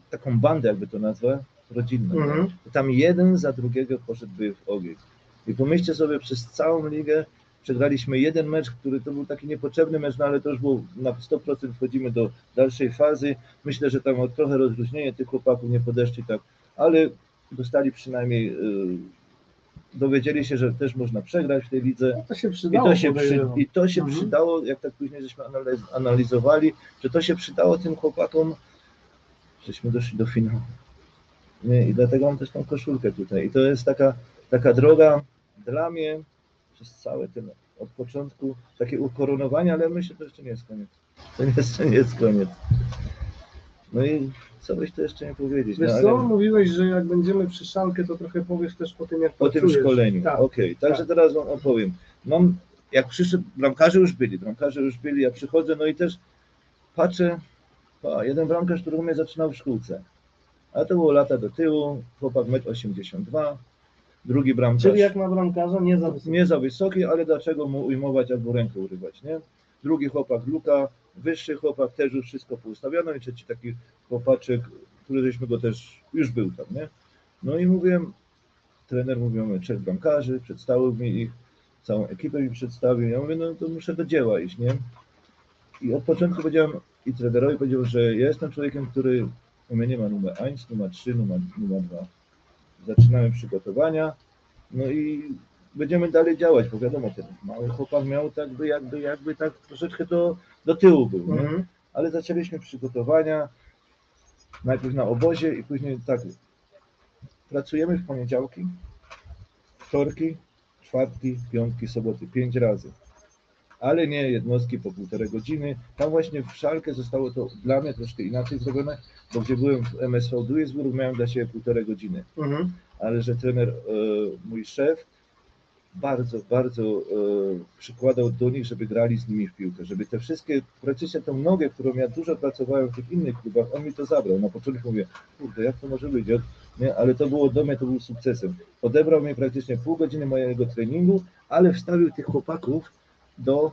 taką bandę, jakby to nazwać, rodzinną. Mhm. I tam jeden za drugiego poszedłby w ogień. I pomyślcie sobie, przez całą ligę przegraliśmy jeden mecz, który to był taki niepotrzebny mecz, no ale to już było na 100% wchodzimy do dalszej fazy. Myślę, że tam trochę rozluźnienie tych chłopaków nie podeszli tak ale dostali przynajmniej, y, dowiedzieli się, że też można przegrać w tej lidze. No to się I przydało. to się, przy. I to się Mhm. przydało, jak tak później żeśmy analiz- analizowali, że to się przydało tym chłopakom, żeśmy doszli do finału. Nie? I dlatego mam też tą koszulkę tutaj. I to jest taka, taka droga dla mnie przez cały ten od początku, takie ukoronowanie, ale myślę, że to jeszcze nie jest koniec. To jeszcze nie jest koniec. No i co byś tu jeszcze nie powiedzieć? Wiesz no, ale... co, mówiłeś, że jak będziemy przy szalkę, to trochę powiesz też po tym, jak O tym szkoleniu. Tak. Okej, także tak. teraz wam opowiem. Mam, jak przyszedł, bramkarze już byli, bramkarze już byli, ja przychodzę, no i też patrzę, a, jeden bramkarz, który u mnie zaczynał w szkółce. A to było lata do tyłu, chłopak 1,82 m, drugi bramkarz Czyli jak na bramkarza, nie za wysoko. nie za wysoki, ale dlaczego mu ujmować albo rękę urywać, nie? Drugi chłopak Luka, wyższy chłopak, też już wszystko poustawiano i trzeci taki chłopaczek, który żeśmy go też, już był tam, nie? No i mówiłem, trener mówił, mamy trzech bramkarzy, przedstawił mi ich, całą ekipę mi przedstawił, ja mówię, no to muszę do dzieła iść, nie? I od początku powiedziałem i trenerowi powiedział, że ja jestem człowiekiem, który u mnie nie ma numer 1, numer 3, numer, numer 2. Zaczynamy przygotowania, no i będziemy dalej działać, bo wiadomo, ten mały chłopak miał tak by jakby, jakby tak troszeczkę do, do tyłu był, nie? Mhm. ale zaczęliśmy przygotowania, najpierw na obozie i później tak, pracujemy w poniedziałki, wtorki, czwartki, piątki, soboty, pięć razy. Ale nie jednostki po półtorej godziny. Tam właśnie w Szalkę zostało to dla mnie troszkę inaczej zrobione, bo gdzie byłem w MSV Duisburg miałem dla siebie półtorej godziny Mhm. ale że trener, e, mój szef, bardzo, bardzo e, przykładał do nich, żeby grali z nimi w piłkę, żeby te wszystkie, praktycznie tą nogę, którą ja dużo pracowałem w tych innych klubach, on mi to zabrał. Na początku mówię, kurde, jak to może być, nie? ale to było do mnie, to był sukcesem. Odebrał mi praktycznie pół godziny mojego treningu, ale wstawił tych chłopaków do,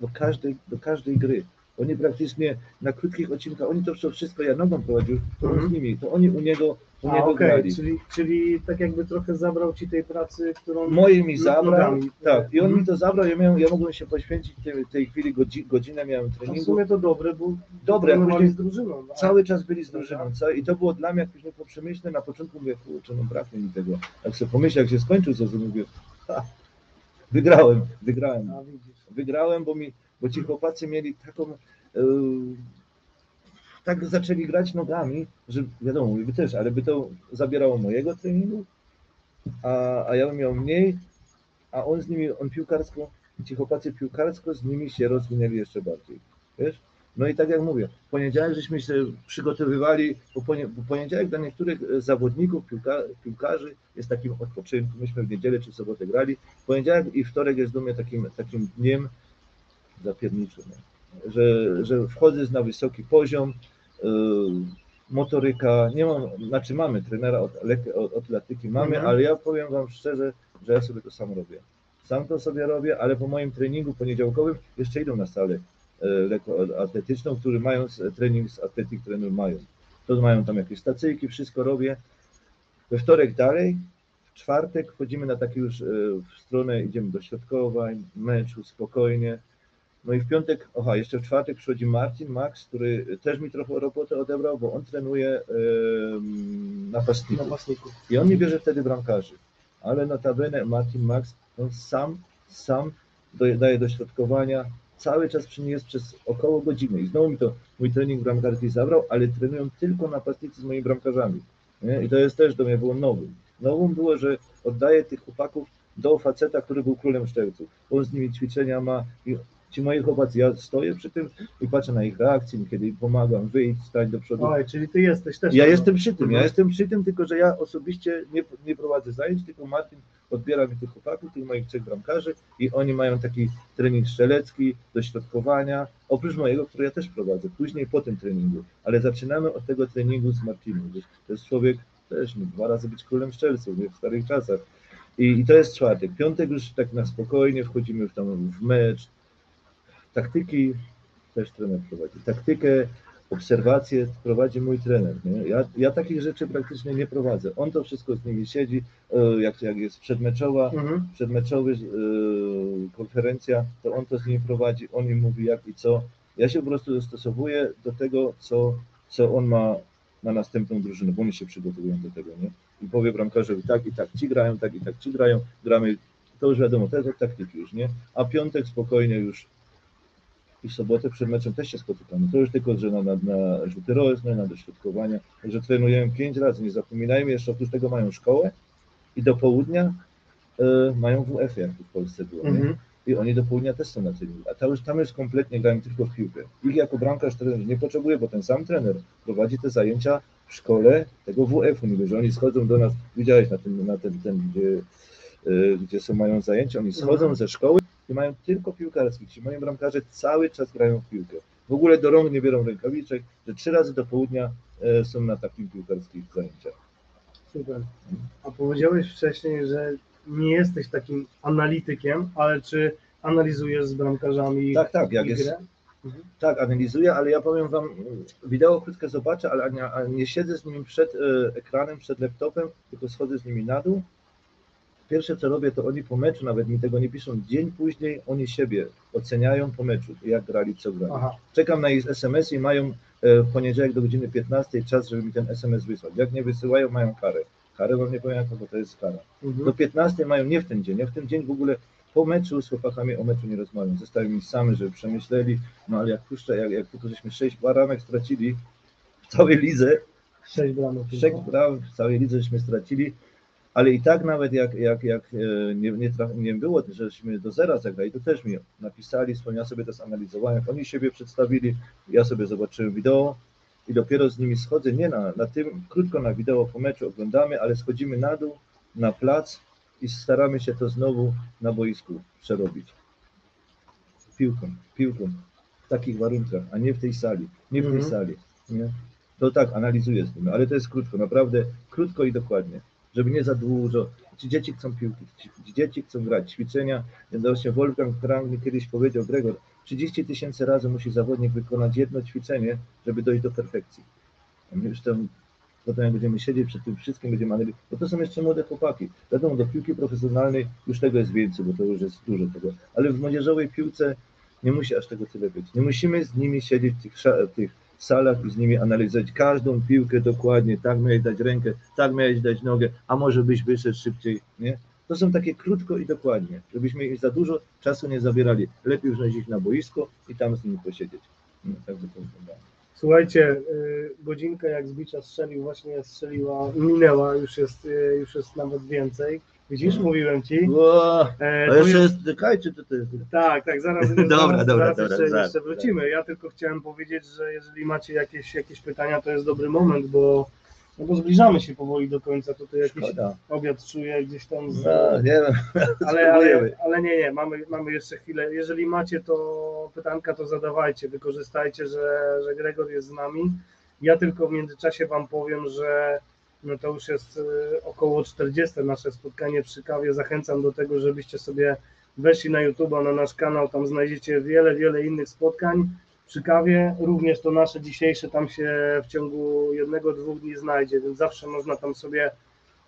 do, każdej, do każdej gry. Oni praktycznie na krótkich odcinkach, oni to wszystko ja nogą prowadził, to on Mhm. z nimi, to oni u niego, u A, niego okej, grali. czyli, czyli tak jakby trochę zabrał ci tej pracy, którą... Moje mi zabrał, nogami. tak, i on Mhm. mi to zabrał, ja, miałem, ja mogłem się poświęcić tej, tej chwili, godzi, godzinę miałem No w treningu, sumie to dobre, bo Dobre, później z drużyną. no. cały czas byli z drużyną, cały, i to było dla mnie, jak później po przemyśle, na początku mówię, kurczę, no braknie mi tego, jak sobie pomyślę, jak się skończył sezon, mówię, ha, wygrałem, wygrałem, A, widzisz. Wygrałem, bo mi, bo ci chłopacy mieli taką, yy, tak zaczęli grać nogami, że wiadomo, wy też, ale by to zabierało mojego treningu, a, a ja bym miał mniej, a on z nimi, on piłkarsko, ci chłopacy piłkarsko z nimi się rozwinęli jeszcze bardziej, wiesz? No i tak jak mówię, w poniedziałek żeśmy się przygotowywali, bo, ponie, bo poniedziałek dla niektórych e, zawodników, piłka, piłkarzy jest takim odpoczynku, myśmy w niedzielę czy w sobotę grali, poniedziałek i wtorek jest dla mnie takim, takim dniem zapierniczym, że, że wchodzę na wysoki poziom, yy, motoryka, nie mam, znaczy mamy trenera od, lek- od atletyki, mamy, Mhm. ale ja powiem Wam szczerze, że ja sobie to sam robię. Sam to sobie robię, ale po moim treningu poniedziałkowym jeszcze idą na salę e, lekkoatletyczną, którzy mają trening z atletyk trener mają. To mają tam jakieś stacyjki, wszystko robię. We wtorek dalej, w czwartek wchodzimy na takie już e, w stronę, idziemy do środkowań, meczu, spokojnie. No i w piątek, aha, jeszcze w czwartek przychodzi Marcin Max, który też mi trochę roboty odebrał, bo on trenuje em, napastników. Napastników. I on nie bierze wtedy bramkarzy. Ale notabene Martin Max, on sam, sam daje dośrodkowania. Cały czas przy nim jest przez około godziny. I znowu mi to mój trening bramkarski zabrał, ale trenują tylko napastnicy z moimi bramkarzami. Nie? I to jest też do mnie było nowym. Nowym było, że oddaję tych chłopaków do faceta, który był królem szczelców. On z nimi ćwiczenia ma i ci moi chłopacy, ja stoję przy tym i patrzę na ich reakcję, kiedy im pomagam wyjść, stać do przodu. Oj, czyli ty jesteś też. Ja no. jestem przy tym, ja jestem przy tym, tylko że ja osobiście nie, nie prowadzę zajęć, tylko Martin odbiera mi tych chłopaków, tych moich trzech bramkarzy i oni mają taki trening strzelecki, dośrodkowania, oprócz mojego, który ja też prowadzę, później po tym treningu, ale zaczynamy od tego treningu z Martinem, to jest człowiek też, no, dwa razy być królem strzelców, w starych czasach. I, i to jest czwartek, piątek już tak na spokojnie wchodzimy w, tam, w mecz, taktyki też trener prowadzi, taktykę, obserwacje prowadzi mój trener. Nie? Ja, ja takich rzeczy praktycznie nie prowadzę. On to wszystko z nimi siedzi, e, jak, jak jest przedmeczowa, Mhm. przedmeczowy e, konferencja, to on to z nimi prowadzi, on im mówi jak i co. Ja się po prostu dostosowuję do tego, co, co on ma na następną drużynę, bo oni się przygotowują do tego, nie? I powie bramkarzowi tak i tak, ci grają, tak i tak, ci grają, gramy, to już wiadomo, to jest od taktyki już, nie? A piątek spokojnie już i w sobotę przed meczem też się spotykamy. To już tylko, że na, na, na rzuty rożne, na dośrodkowania. Także trenujemy pięć razy. Nie zapominajmy, jeszcze oprócz tego mają szkołę i do południa y, mają WF, jak w Polsce było. Mhm. I oni do południa też są na treningu. A tam już, tam już kompletnie grają tylko w piłkę. Ich jako bramkarz trener nie potrzebuje, bo ten sam trener prowadzi te zajęcia w szkole tego WF-u. Niby, że oni schodzą do nas, widziałeś na tym, na ten, ten gdzie, y, gdzie są, mają zajęcia, oni schodzą Mhm. ze szkoły i mają tylko piłkarskich. Ci moi bramkarze cały czas grają w piłkę. W ogóle do rąk nie biorą rękawiczek, że trzy razy do południa e, są na takim piłkarskich zajęciach. Super. A powiedziałeś wcześniej, że nie jesteś takim analitykiem, ale czy analizujesz z bramkarzami Tak, tak, jak ich jest, grę? tak, analizuję, ale ja powiem wam, wideo krótkie zobaczę, ale nie, nie siedzę z nimi przed e, ekranem, przed laptopem, tylko schodzę z nimi na dół. Pierwsze co robię, to oni po meczu, nawet mi tego nie piszą, dzień później oni siebie oceniają po meczu, jak grali, co grali. Aha, Czekam na ich SMS i mają e, w poniedziałek do godziny 15 czas, żeby mi ten SMS wysłać. Jak nie wysyłają, mają karę. Karę wam nie powiem, jaką, bo to jest kara. mhm. Do 15 mają nie w ten dzień. Ja w ten dzień w ogóle po meczu z chłopakami o meczu nie rozmawiam. Zostawiam mi sami, żeby przemyśleli. No ale jak puszczę, jak, jak tylko żeśmy 6 baramek stracili w całej lidze, sześć bramek. 6 tylko. bram w całej lidze żeśmy stracili, ale i tak nawet jak, jak, jak e, nie, nie, traf, nie było, żeśmy do zera zagrali, to też mi napisali, ja sobie to zanalizowałem, oni siebie przedstawili, ja sobie zobaczyłem wideo i dopiero z nimi schodzę, nie na, na tym, krótko na wideo po meczu oglądamy, ale schodzimy na dół, na plac i staramy się to znowu na boisku przerobić. Piłką, piłką, w takich warunkach, a nie w tej sali, nie w tej Mhm. sali. Nie? To tak, analizuję z ale to jest krótko, naprawdę krótko i dokładnie, żeby nie za dużo. Ci dzieci chcą piłki, ci, ci dzieci chcą grać, ćwiczenia. Właśnie Wolfgang Krang kiedyś powiedział, Gregor, 30 tysięcy razy musi zawodnik wykonać jedno ćwiczenie, żeby dojść do perfekcji. My już tam, potem jak będziemy siedzieć przed tym wszystkim, będziemy analizować, bo to są jeszcze młode chłopaki. Wiadomo, do piłki profesjonalnej już tego jest więcej, bo to już jest dużo tego, ale w młodzieżowej piłce nie musi aż tego tyle być. Nie musimy z nimi siedzieć w tych, sza- w salach i z nimi analizować każdą piłkę dokładnie, tak miałeś dać rękę, tak miałeś dać nogę, a może byś wyszedł szybciej, nie? To są takie krótko i dokładnie, żebyśmy ich za dużo czasu nie zabierali. Lepiej wziąć ich na boisko i tam z nimi posiedzieć. No, tak. Słuchajcie, y, godzinka jak z bicza strzelił, właśnie strzeliła, minęła, już jest, y, już jest nawet więcej. Widzisz, mówiłem ci. Ło, E, to jeszcze jest- jest, czekajcie, to, jest... Tak, tak, zaraz, Dobra, zaraz, dobra, zaraz dobra, jeszcze, zaraz, jeszcze wrócimy. Ja tylko chciałem powiedzieć, że jeżeli macie jakieś, jakieś pytania, to jest dobry moment, bo, no bo zbliżamy się powoli do końca. Tutaj jakiś Szkoda. obiad czuję gdzieś tam z, No, nie wiem, ale, ale, ale nie, nie, mamy, mamy jeszcze chwilę. Jeżeli macie to pytanka, to zadawajcie, wykorzystajcie, że, że Gregor jest z nami. Ja tylko w międzyczasie Wam powiem, że no to już jest y, około 40 nasze spotkanie przy kawie. Zachęcam do tego, żebyście sobie weszli na YouTube, na nasz kanał, tam znajdziecie wiele, wiele innych spotkań przy kawie. Również to nasze dzisiejsze tam się w ciągu jednego, dwóch dni znajdzie, więc zawsze można tam sobie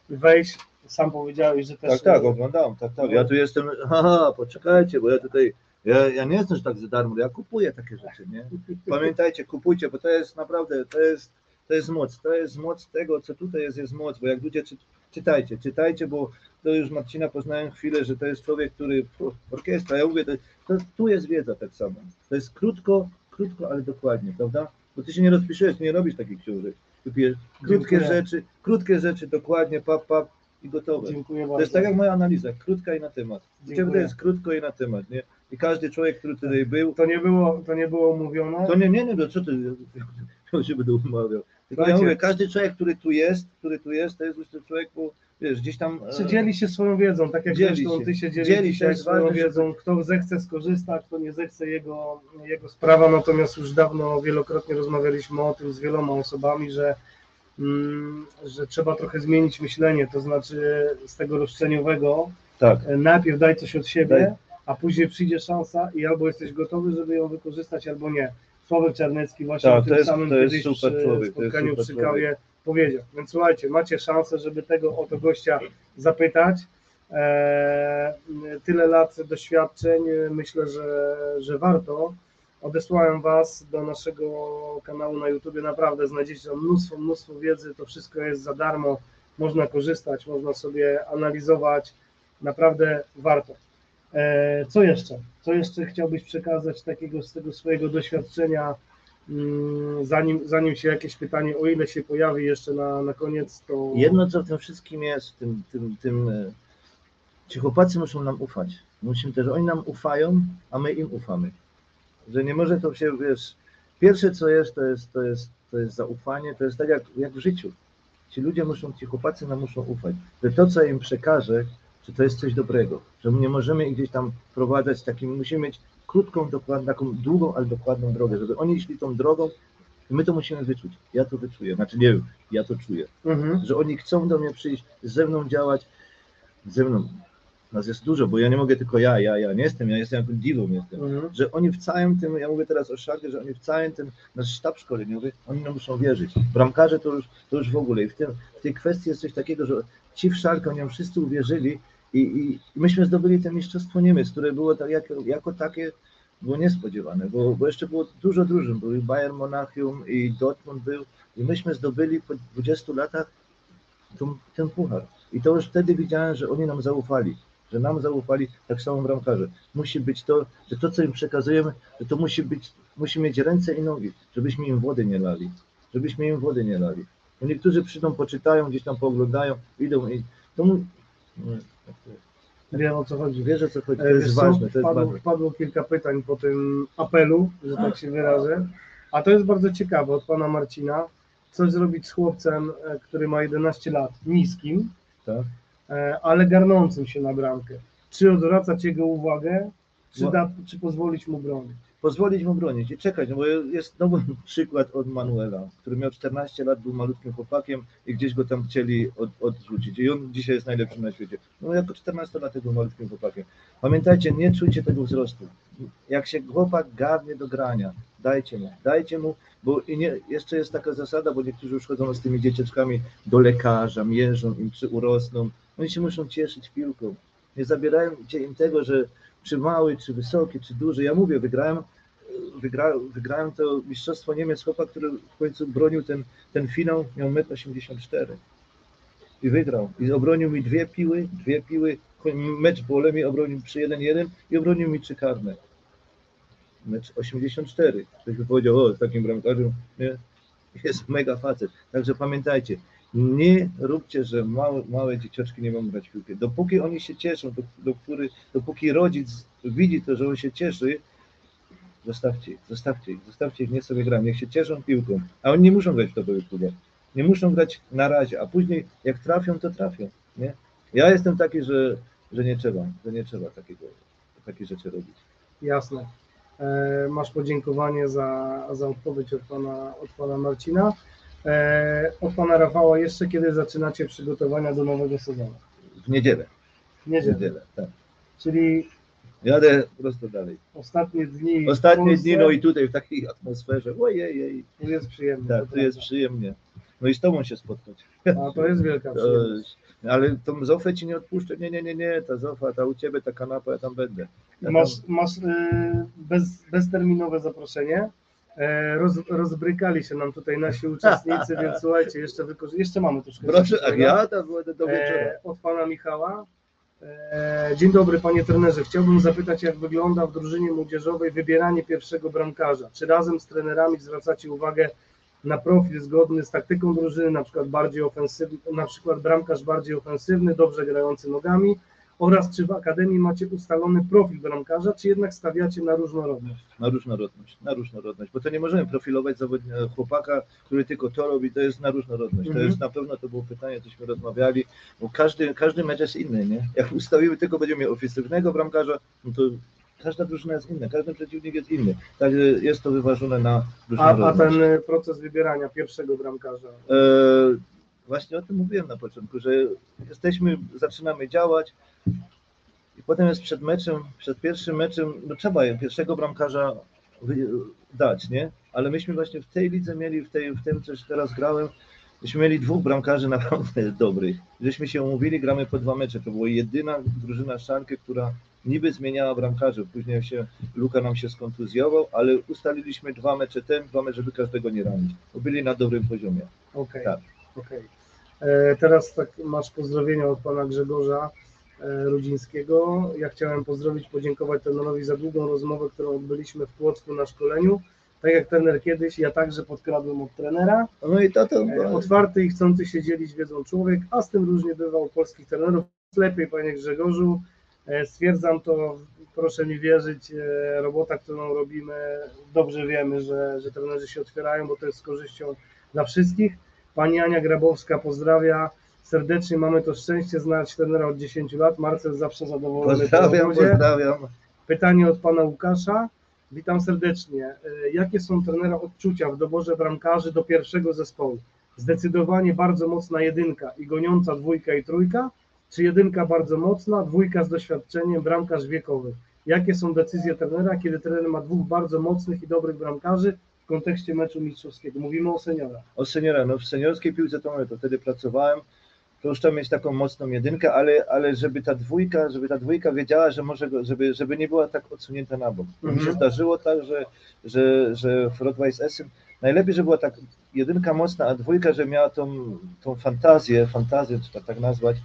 wejść. Sam powiedziałeś, że też Tak, tak, oglądałem, tak, tak. Ja tu jestem, haha, poczekajcie, bo ja tutaj, ja, ja nie jestem tak za darmo, ja kupuję takie rzeczy, nie? Pamiętajcie, kupujcie, bo to jest naprawdę, to jest, to jest moc, to jest moc tego, co tutaj jest, jest moc, bo jak ludzie czy, czytajcie, czytajcie, bo to już Marcina poznałem chwilę, że to jest człowiek, który, o, orkiestra, ja mówię, to, to, tu jest wiedza tak samo, to jest krótko, krótko, ale dokładnie, prawda? Bo ty się nie rozpiszesz, nie robisz takich książek, krótkie Dziękuję. rzeczy, krótkie rzeczy, dokładnie, pap, pap i gotowe. Dziękuję To bardzo. jest tak jak moja analiza, krótka i na temat. Dziękuję. To jest krótko i na temat, nie? I każdy człowiek, który tutaj był, To nie było, to nie było mówione. to nie, nie, nie, no co ty, ja się będę umawiał. Tylko ja mówię, każdy człowiek, który tu jest, który tu jest, to jest już ten człowiek, bo wiesz, gdzieś tam... e, Czy dzieli się swoją wiedzą, tak jak Dzieli zresztą się. ty się dzielisz Dzieli się, swoją wiedzą. Kto zechce skorzysta, kto nie zechce jego, jego sprawa, natomiast już dawno wielokrotnie rozmawialiśmy o tym z wieloma osobami, że, mm, że trzeba trochę zmienić myślenie, to znaczy z tego roszczeniowego Tak, e, najpierw daj coś od siebie, Daj. a później przyjdzie szansa i albo jesteś gotowy, żeby ją wykorzystać, albo nie. Sławek Czarnecki właśnie Tak, w to tym jest- samym to kiedyś przy człowiek, to spotkaniu super przy kawie powiedział. Więc słuchajcie, macie szansę, żeby tego oto gościa zapytać. Eee, tyle lat doświadczeń, myślę, że, że warto. Odesłałem Was do naszego kanału na YouTube. Naprawdę znajdziecie tam mnóstwo, mnóstwo wiedzy. To wszystko jest za darmo. Można korzystać, można sobie analizować. Naprawdę warto. E, Co jeszcze? Co jeszcze chciałbyś przekazać takiego z tego swojego doświadczenia? Mm, Zanim, zanim się jakieś pytanie, o ile się pojawi jeszcze na, na koniec, to. Jedno, co w tym wszystkim jest, tym, tym, tym, e, ci chłopacy muszą nam ufać. Musimy też, oni nam ufają, a my im ufamy. Że nie może to się, wiesz, pierwsze co jest, to jest, to jest, to jest zaufanie, to jest tak jak, jak w życiu. Ci ludzie muszą, ci chłopacy nam muszą ufać, że to, co im przekażę, że to jest coś dobrego, że my nie możemy ich gdzieś tam prowadzać takim, musimy mieć krótką, dokładną, taką długą, ale dokładną drogę, żeby oni szli tą drogą i my to musimy wyczuć. Ja to wyczuję, znaczy nie wiem, ja to czuję Mhm. że oni chcą do mnie przyjść, ze mną działać, ze mną. Nas jest dużo, bo ja nie mogę tylko ja, ja, ja nie jestem, ja jestem jakąś diwą jestem. Mhm. Że oni w całym tym, ja mówię teraz o szarkę, że oni w całym tym, nasz sztab szkoleniowy, oni nam muszą wierzyć. Bramkarze to już, to już w ogóle. I w, tym, w tej kwestii jest coś takiego, że ci w szarkę, oni wszyscy uwierzyli i, i myśmy zdobyli to mistrzostwo Niemiec, które było tak, jako, jako takie było niespodziewane, bo, bo jeszcze było dużo drużyn, był Bayern Monachium i Dortmund był i myśmy zdobyli po 20 latach tą, ten puchar. I to już wtedy widziałem, że oni nam zaufali, że nam zaufali tak samo bramkarze. Musi być to, że to, co im przekazujemy, że to musi być, musi mieć ręce i nogi, żebyśmy im wody nie lali, żebyśmy im wody nie lali. Bo niektórzy przyjdą, poczytają, gdzieś tam pooglądają, idą i to. Wiem o co chodzi. Wiesz o co chodzi, to E, wiesz jest co, ważne, to jest wpadło, ważne. wpadło kilka pytań po tym apelu, że tak się wyrażę. A to jest bardzo ciekawe od pana Marcina. Coś zrobić z chłopcem, e, który ma 11 lat, niskim, Tak? e, ale garnącym się na bramkę. Czy odwracać jego uwagę, czy, No. da, czy pozwolić mu bronić? Pozwolić mu bronić i czekać, no bo jest znowu przykład od Manuela, który miał 14 lat, był malutkim chłopakiem i gdzieś go tam chcieli od, odrzucić i on dzisiaj jest najlepszy na świecie. No jako 14-latek był malutkim chłopakiem. Pamiętajcie, nie czujcie tego wzrostu. Jak się chłopak garnie do grania, dajcie mu, dajcie mu, bo i nie, jeszcze jest taka zasada, bo niektórzy już chodzą z tymi dzieciaczkami do lekarza, mierzą im, czy urosną. Oni się muszą cieszyć piłką. Nie zabierajcie im tego, że czy mały, czy wysoki, czy duży. Ja mówię, wygrałem, wygra, wygrałem to Mistrzostwo Niemiec, chłopak, który w końcu bronił ten, ten finał, miał 1,84 m. I wygrał. I obronił mi dwie piły, dwie piły, mecz w mi obronił przy 1-1 i obronił mi trzy karne. Mecz 84. Ktoś by powiedział, o, takim bramkarzem, nie? Jest mega facet. Także pamiętajcie, nie róbcie, że małe, małe dzieciaczki nie mogą grać w piłkę. Dopóki oni się cieszą, do, do który, dopóki rodzic widzi to, że on się cieszy, zostawcie ich, zostawcie ich, zostawcie ich, niech sobie grają, niech się cieszą piłką. A oni nie muszą grać w topowych klubach. Nie muszą grać na razie, a później jak trafią, to trafią. Nie? Ja jestem taki, że, że nie trzeba, że nie trzeba takiego, takie rzeczy robić. Jasne. E, masz podziękowanie za, za odpowiedź od pana, od pana Marcina. E, od pana Rafała jeszcze kiedy zaczynacie przygotowania do nowego sezonu? W niedzielę, W w niedzielę. niedzielę, tak. Czyli Jadę prosto dalej. ostatnie dni. Ostatnie Polsce, dni, no i tutaj w takiej atmosferze, ojej, jej, Tu jest przyjemnie. tak, to tu jest przyjemnie. No i z tobą się spotkać. A to jest wielka To, przyjemność. ale tą Zofę ci nie odpuszczę, nie, nie, nie, nie, ta Zofa, ta u ciebie, ta kanapa, ja tam będę. Ja Masz, masz y, bez, bezterminowe zaproszenie. E, Roz, rozbrykali się nam tutaj nasi uczestnicy, więc słuchajcie, jeszcze, wykorzy- jeszcze mamy troszkę. Proszę, czasu, a ja tam będę do wieczora. Od pana Michała. E, Dzień dobry panie trenerze. Chciałbym zapytać, jak wygląda w drużynie młodzieżowej wybieranie pierwszego bramkarza. Czy razem z trenerami zwracacie uwagę na profil zgodny z taktyką drużyny, na przykład bardziej ofensywny, na przykład bramkarz bardziej ofensywny, dobrze grający nogami, oraz czy w akademii macie ustalony profil bramkarza, czy jednak stawiacie na różnorodność? Na różnorodność, na różnorodność, bo to nie możemy profilować chłopaka, który tylko to robi, to jest na różnorodność. To Mhm. jest na pewno, to było pytanie, cośmy rozmawiali, bo każdy, każdy mecz jest inny, nie? Jak ustawimy tylko, będziemy mieli ofensywnego bramkarza, no to każda drużyna jest inna, każdy przeciwnik jest inny. Także jest to wyważone na A, różnorodność. a ten y, proces wybierania pierwszego bramkarza? E, właśnie o tym mówiłem na początku, że jesteśmy, zaczynamy działać i potem jest przed meczem, przed pierwszym meczem, no trzeba pierwszego bramkarza dać, nie? Ale myśmy właśnie w tej lidze mieli, w, tej, w tym, coś teraz grałem, myśmy mieli dwóch bramkarzy naprawdę dobrych. Żeśmy się umówili, gramy po dwa mecze. To była jedyna drużyna Szalkę, która niby zmieniała bramkarzy. Później się Luka nam się skontuzjował, ale ustaliliśmy dwa mecze ten, dwa mecze, żeby każdego nie ranić. Bo byli na dobrym poziomie. Okej, Tak. Okej. E, Teraz tak masz pozdrowienia od pana Grzegorza e, Rudzińskiego. Ja chciałem pozdrowić, podziękować trenerowi za długą rozmowę, którą odbyliśmy w Płocku na szkoleniu. Tak jak trener kiedyś, ja także podkradłem od trenera. No i to to. E, Otwarty i chcący się dzielić wiedzą człowiek, a z tym różnie bywa u polskich trenerów. Lepiej, panie Grzegorzu. Stwierdzam to, proszę mi wierzyć, robota, którą robimy, dobrze wiemy, że, że trenerzy się otwierają, bo to jest z korzyścią dla wszystkich. Pani Ania Grabowska pozdrawia serdecznie. Mamy to szczęście znać trenera od 10 lat. Marcel zawsze zadowolony. po Pozdrawiam, pozdrawiam. Pytanie od pana Łukasza. Witam serdecznie. E, Jakie są trenera odczucia w doborze bramkarzy do pierwszego zespołu? Zdecydowanie bardzo mocna jedynka i goniąca dwójka i trójka, czy jedynka bardzo mocna, dwójka z doświadczeniem, bramkarz wiekowy? Jakie są decyzje trenera, kiedy trener ma dwóch bardzo mocnych i dobrych bramkarzy w kontekście meczu mistrzowskiego? Mówimy o seniorach. O seniora, no w seniorskiej piłce to mówię, to wtedy pracowałem, to już tam mieć taką mocną jedynkę, ale, ale żeby ta dwójka, żeby ta dwójka wiedziała, że może go, żeby, żeby nie była tak odsunięta na bok. Mi się Mhm. zdarzyło tak, że, że, że w Rotweiss Essen najlepiej, żeby była tak jedynka mocna, a dwójka, że miała tą, tą fantazję, fantazję, czy tak nazwać,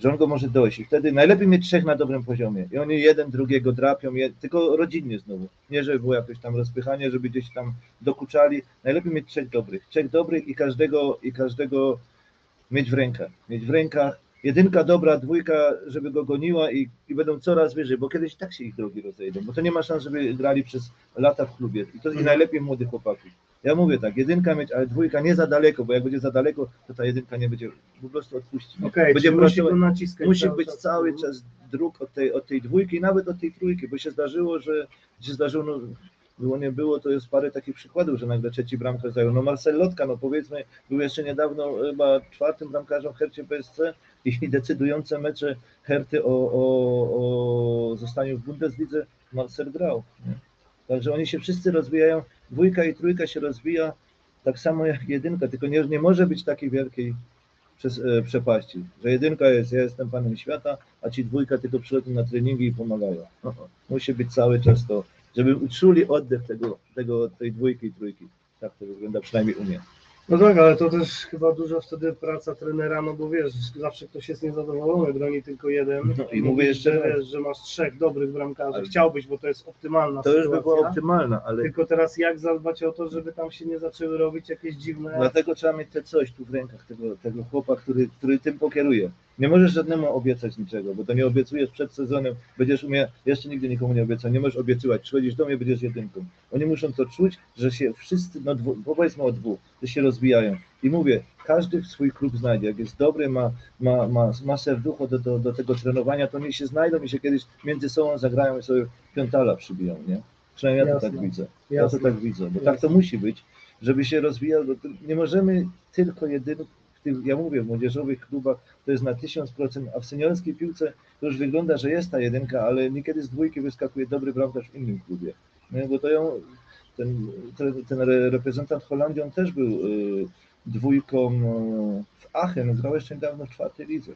że on go może dojść. I wtedy najlepiej mieć trzech na dobrym poziomie. I oni jeden drugiego drapią, je, tylko rodzinnie znowu. Nie, żeby było jakieś tam rozpychanie, żeby gdzieś tam dokuczali. Najlepiej mieć trzech dobrych. Trzech dobrych i każdego, i każdego mieć w rękach. Mieć w rękach. Jedynka dobra, dwójka, żeby go goniła i, i będą coraz wyżej, bo kiedyś tak się ich drogi rozejdą, bo to nie ma szans, żeby grali przez lata w klubie. I to i Mhm. najlepiej młodych chłopaków. Ja mówię tak, jedynka mieć, ale dwójka nie za daleko, bo jak będzie za daleko, to ta jedynka nie będzie, po prostu odpuści. Okej, Będzie okay, musi go naciskać Musi cały być czas. cały Mhm. czas dróg od tej, od tej dwójki, nawet od tej trójki, bo się zdarzyło, że się zdarzyło, no, było nie było, to jest parę takich przykładów, że nagle trzeci bramkarz zajął. No Marcel Lotka, no powiedzmy, był jeszcze niedawno chyba czwartym bramkarzem w Hercie PSC i decydujące mecze Herty o, o, o zostaniu w Bundeslidze Marcel grał. Nie? Także oni się wszyscy rozwijają, dwójka i trójka się rozwija tak samo jak jedynka, tylko nie, nie może być takiej wielkiej e, przepaści, że jedynka jest, ja jestem panem świata, a ci dwójka tylko przychodzą na treningi i pomagają. Musi być cały czas to, żeby uczuli oddech tego, tego, tej dwójki i trójki. Tak to wygląda przynajmniej u mnie. No tak, ale to też chyba dużo wtedy praca trenera, no bo wiesz, zawsze ktoś jest niezadowolony, broni tylko jeden. No i mówię jeszcze wiesz, że masz trzech dobrych bramkarzy. Ale- Chciałbyś, bo to jest optymalna To już sytuacja. by była optymalna, ale Tylko teraz jak zadbać o to, żeby tam się nie zaczęły robić jakieś dziwne... dlatego trzeba mieć te coś tu w rękach tego, tego chłopa, który, który tym pokieruje. Nie możesz żadnemu obiecać niczego, bo to nie obiecujesz przed sezonem, będziesz umie, jeszcze nigdy nikomu nie obiecał, nie możesz obiecywać, przychodzisz do mnie, będziesz jedynką. Oni muszą to czuć, że się wszyscy, no dwu, powiedzmy o dwóch, że się rozwijają. I mówię, każdy swój klub znajdzie, jak jest dobry, ma, ma, ma, ma serducho do, do, do tego trenowania, to oni się znajdą i się kiedyś między sobą zagrają i sobie piątala przybiją, nie? Przynajmniej ja to Jasne. tak widzę. Ja Jasne. to tak widzę, bo Jasne. tak to musi być, żeby się rozwijał. Nie możemy tylko jedynie, w ja mówię, w młodzieżowych klubach to jest na 1000%, a w seniorskiej piłce to już wygląda, że jest ta jedynka, ale niekiedy z dwójki wyskakuje dobry bramkarz w innym klubie. No, bo to ją, ten, ten, ten re- reprezentant Holandii, on też był y, dwójką y, w Aachen, grał jeszcze niedawno w czwartej lidze.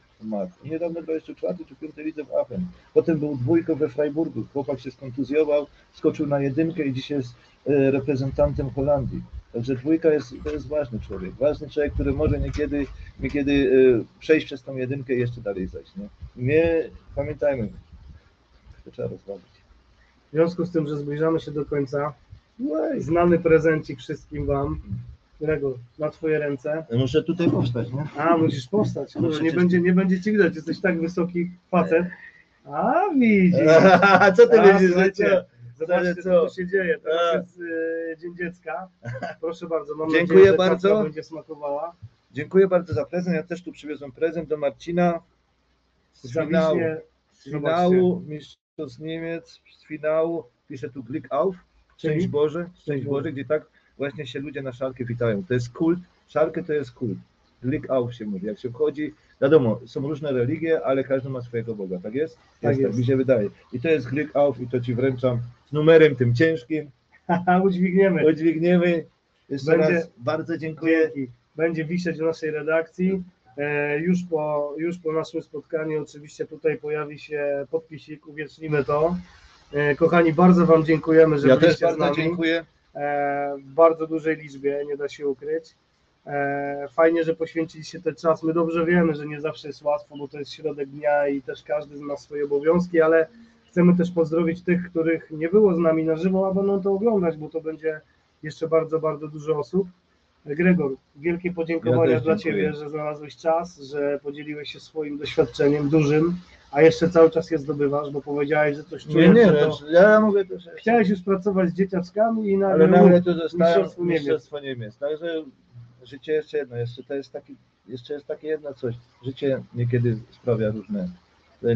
Niedawno grał jeszcze w czwartej czy piątej lidze w Aachen. Potem był dwójką we Freiburgu. Chłopak się skontuzjował, skoczył na jedynkę i dzisiaj jest y, reprezentantem Holandii. Także dwójka jest, to jest ważny człowiek. Ważny człowiek, który może niekiedy, niekiedy y, przejść przez tą jedynkę i jeszcze dalej zajść. Nie, nie pamiętajmy, to trzeba rozważyć. W związku z tym, że zbliżamy się do końca, znany prezencik wszystkim wam. Gregor, na twoje ręce. Muszę tutaj powstać, nie? A, musisz powstać. Kurde, nie, będzie, nie będzie ci widać, jesteś tak wysoki facet. A, widzisz. Co ty A, myślisz, że słuchajcie, co? Zobaczcie, co co? tu się dzieje. A. Teraz jest y, Dzień Dziecka. Proszę bardzo, mam Dziękuję nadzieję, że bardzo. będzie smakowała. Dziękuję bardzo za prezent. Ja też tu przywiozłem prezent do Marcina z finału, Zawiśnie. z finału Mistrzostw Niemiec, z finału, pisze tu Glück auf, Szczęść Czyli? Boże, Szczęść Boże, gdzie tak właśnie się ludzie na szalkę witają. To jest kult, szalkę to jest kult. Glück auf się mówi. Jak się wchodzi, wiadomo, są różne religie, ale każdy ma swojego Boga, tak jest? Tak jest. Tak mi się wydaje. I to jest Glück auf i to ci wręczam z numerem tym ciężkim. Udźwigniemy. Udźwigniemy. Jeszcze Będzie- raz bardzo dziękuję. Będzie wisieć w naszej redakcji. E, Już po, już po naszym spotkaniu oczywiście tutaj pojawi się podpisik, uwiecznimy to. E, Kochani, bardzo Wam dziękujemy, że Ja też byliście z bardzo nami. dziękuję. E, w bardzo dużej liczbie, nie da się ukryć. E, Fajnie, że poświęciliście ten czas. My dobrze wiemy, że nie zawsze jest łatwo, bo to jest środek dnia i też każdy ma swoje obowiązki, ale chcemy też pozdrowić tych, których nie było z nami na żywo, a będą to oglądać, bo to będzie jeszcze bardzo, bardzo dużo osób. Gregor, wielkie podziękowania Ja też dla. Ciebie, że znalazłeś czas, że podzieliłeś się swoim doświadczeniem dużym, a jeszcze cały czas je zdobywasz, bo powiedziałeś, że coś Nie, czujesz, nie, to... no, ja mówię to, że... Chciałeś już pracować z dzieciaczkami i nagle Ale nagle tu zostałem Mistrzostwo Niemiec. Mistrzostwo Niemiec. Także życie jeszcze jedno, jeszcze to jest taki, jeszcze jest takie jedno coś. Życie niekiedy sprawia różne.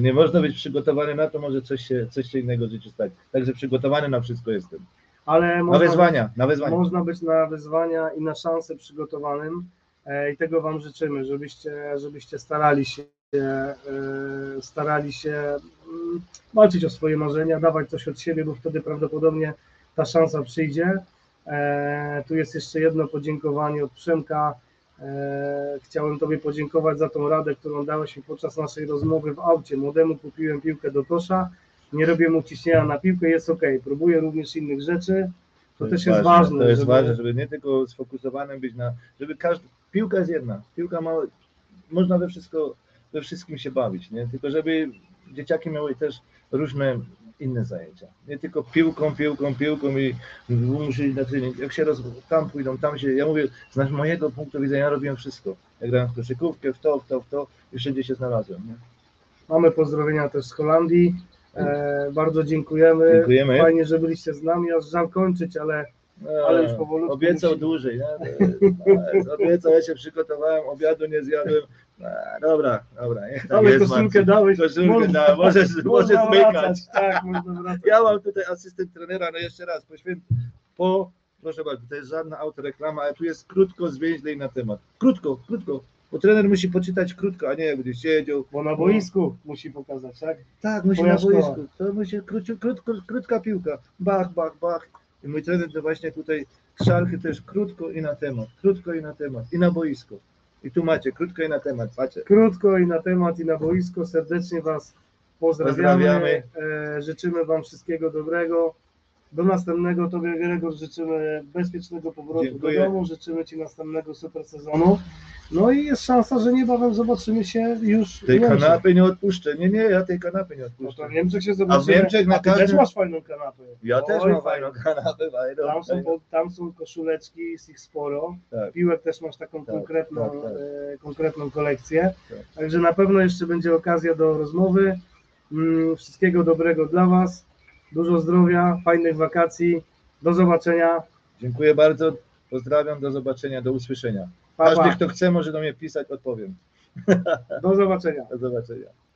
Nie można być przygotowany na to, może coś się, coś się innego w życiu stać. Także przygotowany na wszystko jestem. ale Na można, wyzwania, na wyzwania. można być na wyzwania i na szanse przygotowanym e, i tego Wam życzymy, żebyście, żebyście starali się e, starali się mm, walczyć o swoje marzenia, dawać coś od siebie, bo wtedy prawdopodobnie ta szansa przyjdzie. E, Tu jest jeszcze jedno podziękowanie od Przemka. E, Chciałem Tobie podziękować za tą radę, którą dałeś mi podczas naszej rozmowy w aucie. Młodemu kupiłem piłkę do kosza, nie robię mu ciśnienia na piłkę, jest ok. Próbuję również innych rzeczy. To, też jest ważne. To jest żeby- ważne, żeby nie tylko sfokusowanym być na, żeby każdy, piłka jest jedna, piłka ma, można we wszystko, we wszystkim się bawić, nie? Tylko żeby dzieciaki miały też różne inne zajęcia. Nie tylko piłką, piłką, piłką i muszę iść na trening. Jak się roz... tam pójdą, tam się, ja mówię, z mojego punktu widzenia ja robiłem wszystko. Ja grałem w koszykówkę, w to, w to, w to i wszędzie się znalazłem, nie? Mamy pozdrowienia też z Holandii. E, bardzo dziękujemy. Dziękujemy. Fajnie, że byliście z nami. Aż żal kończyć, ale Ale już powolutku Obiecał musi- dłużej, nie? To- Obiecał, ja się przygotowałem, obiadu nie zjadłem. A, dobra, dobra, tak ale koszulkę dałeś. Koszulkę Można- dałem, możesz, możesz można zmykać. wracać, Tak, można wracać. Ja mam tutaj asystent trenera, no jeszcze raz, poświęt, po, proszę bardzo, to jest żadna autoreklama, ale tu jest krótko, zwięźlej na temat. Krótko, krótko, bo trener musi poczytać krótko, a nie będzie siedział. Bo na boisku musi pokazać, tak? Tak, musi Twoja na szkoła. boisku, to musi krótko, krótko, krótka piłka, bach, bach, bach. I mój trener to właśnie tutaj szarchy też krótko i na temat, krótko i na temat, i na boisko. I tu macie, krótko i na temat, patrzcie. Krótko i na temat, i na boisko. Serdecznie Was pozdrawiamy. Pozdrawiamy. E, życzymy Wam wszystkiego dobrego. Do następnego Tobie, Gregor, życzymy bezpiecznego powrotu Dziękuję. do domu. Życzymy Ci następnego super sezonu. No i jest szansa, że niebawem zobaczymy się już Tej kanapy nie odpuszczę, nie, nie, ja tej kanapy nie No odpuszczę. to w Niemczech się A zobaczymy. w Niemczech na A ty też każdym... masz fajną kanapę. Ja też Oj, mam fajną kanapę, fajną. Tam są, fajną. tam są koszuleczki, jest ich sporo. Tak. Piłek też masz taką Tak, konkretną, tak, tak. E, konkretną kolekcję. Tak. Także na pewno jeszcze będzie okazja do rozmowy. Mm, Wszystkiego dobrego dla Was. Dużo zdrowia, fajnych wakacji. Do zobaczenia. Dziękuję bardzo, pozdrawiam, do zobaczenia, do usłyszenia. Pa, Każdy, pa. kto chce, może do mnie pisać, odpowiem. Do zobaczenia. Do zobaczenia.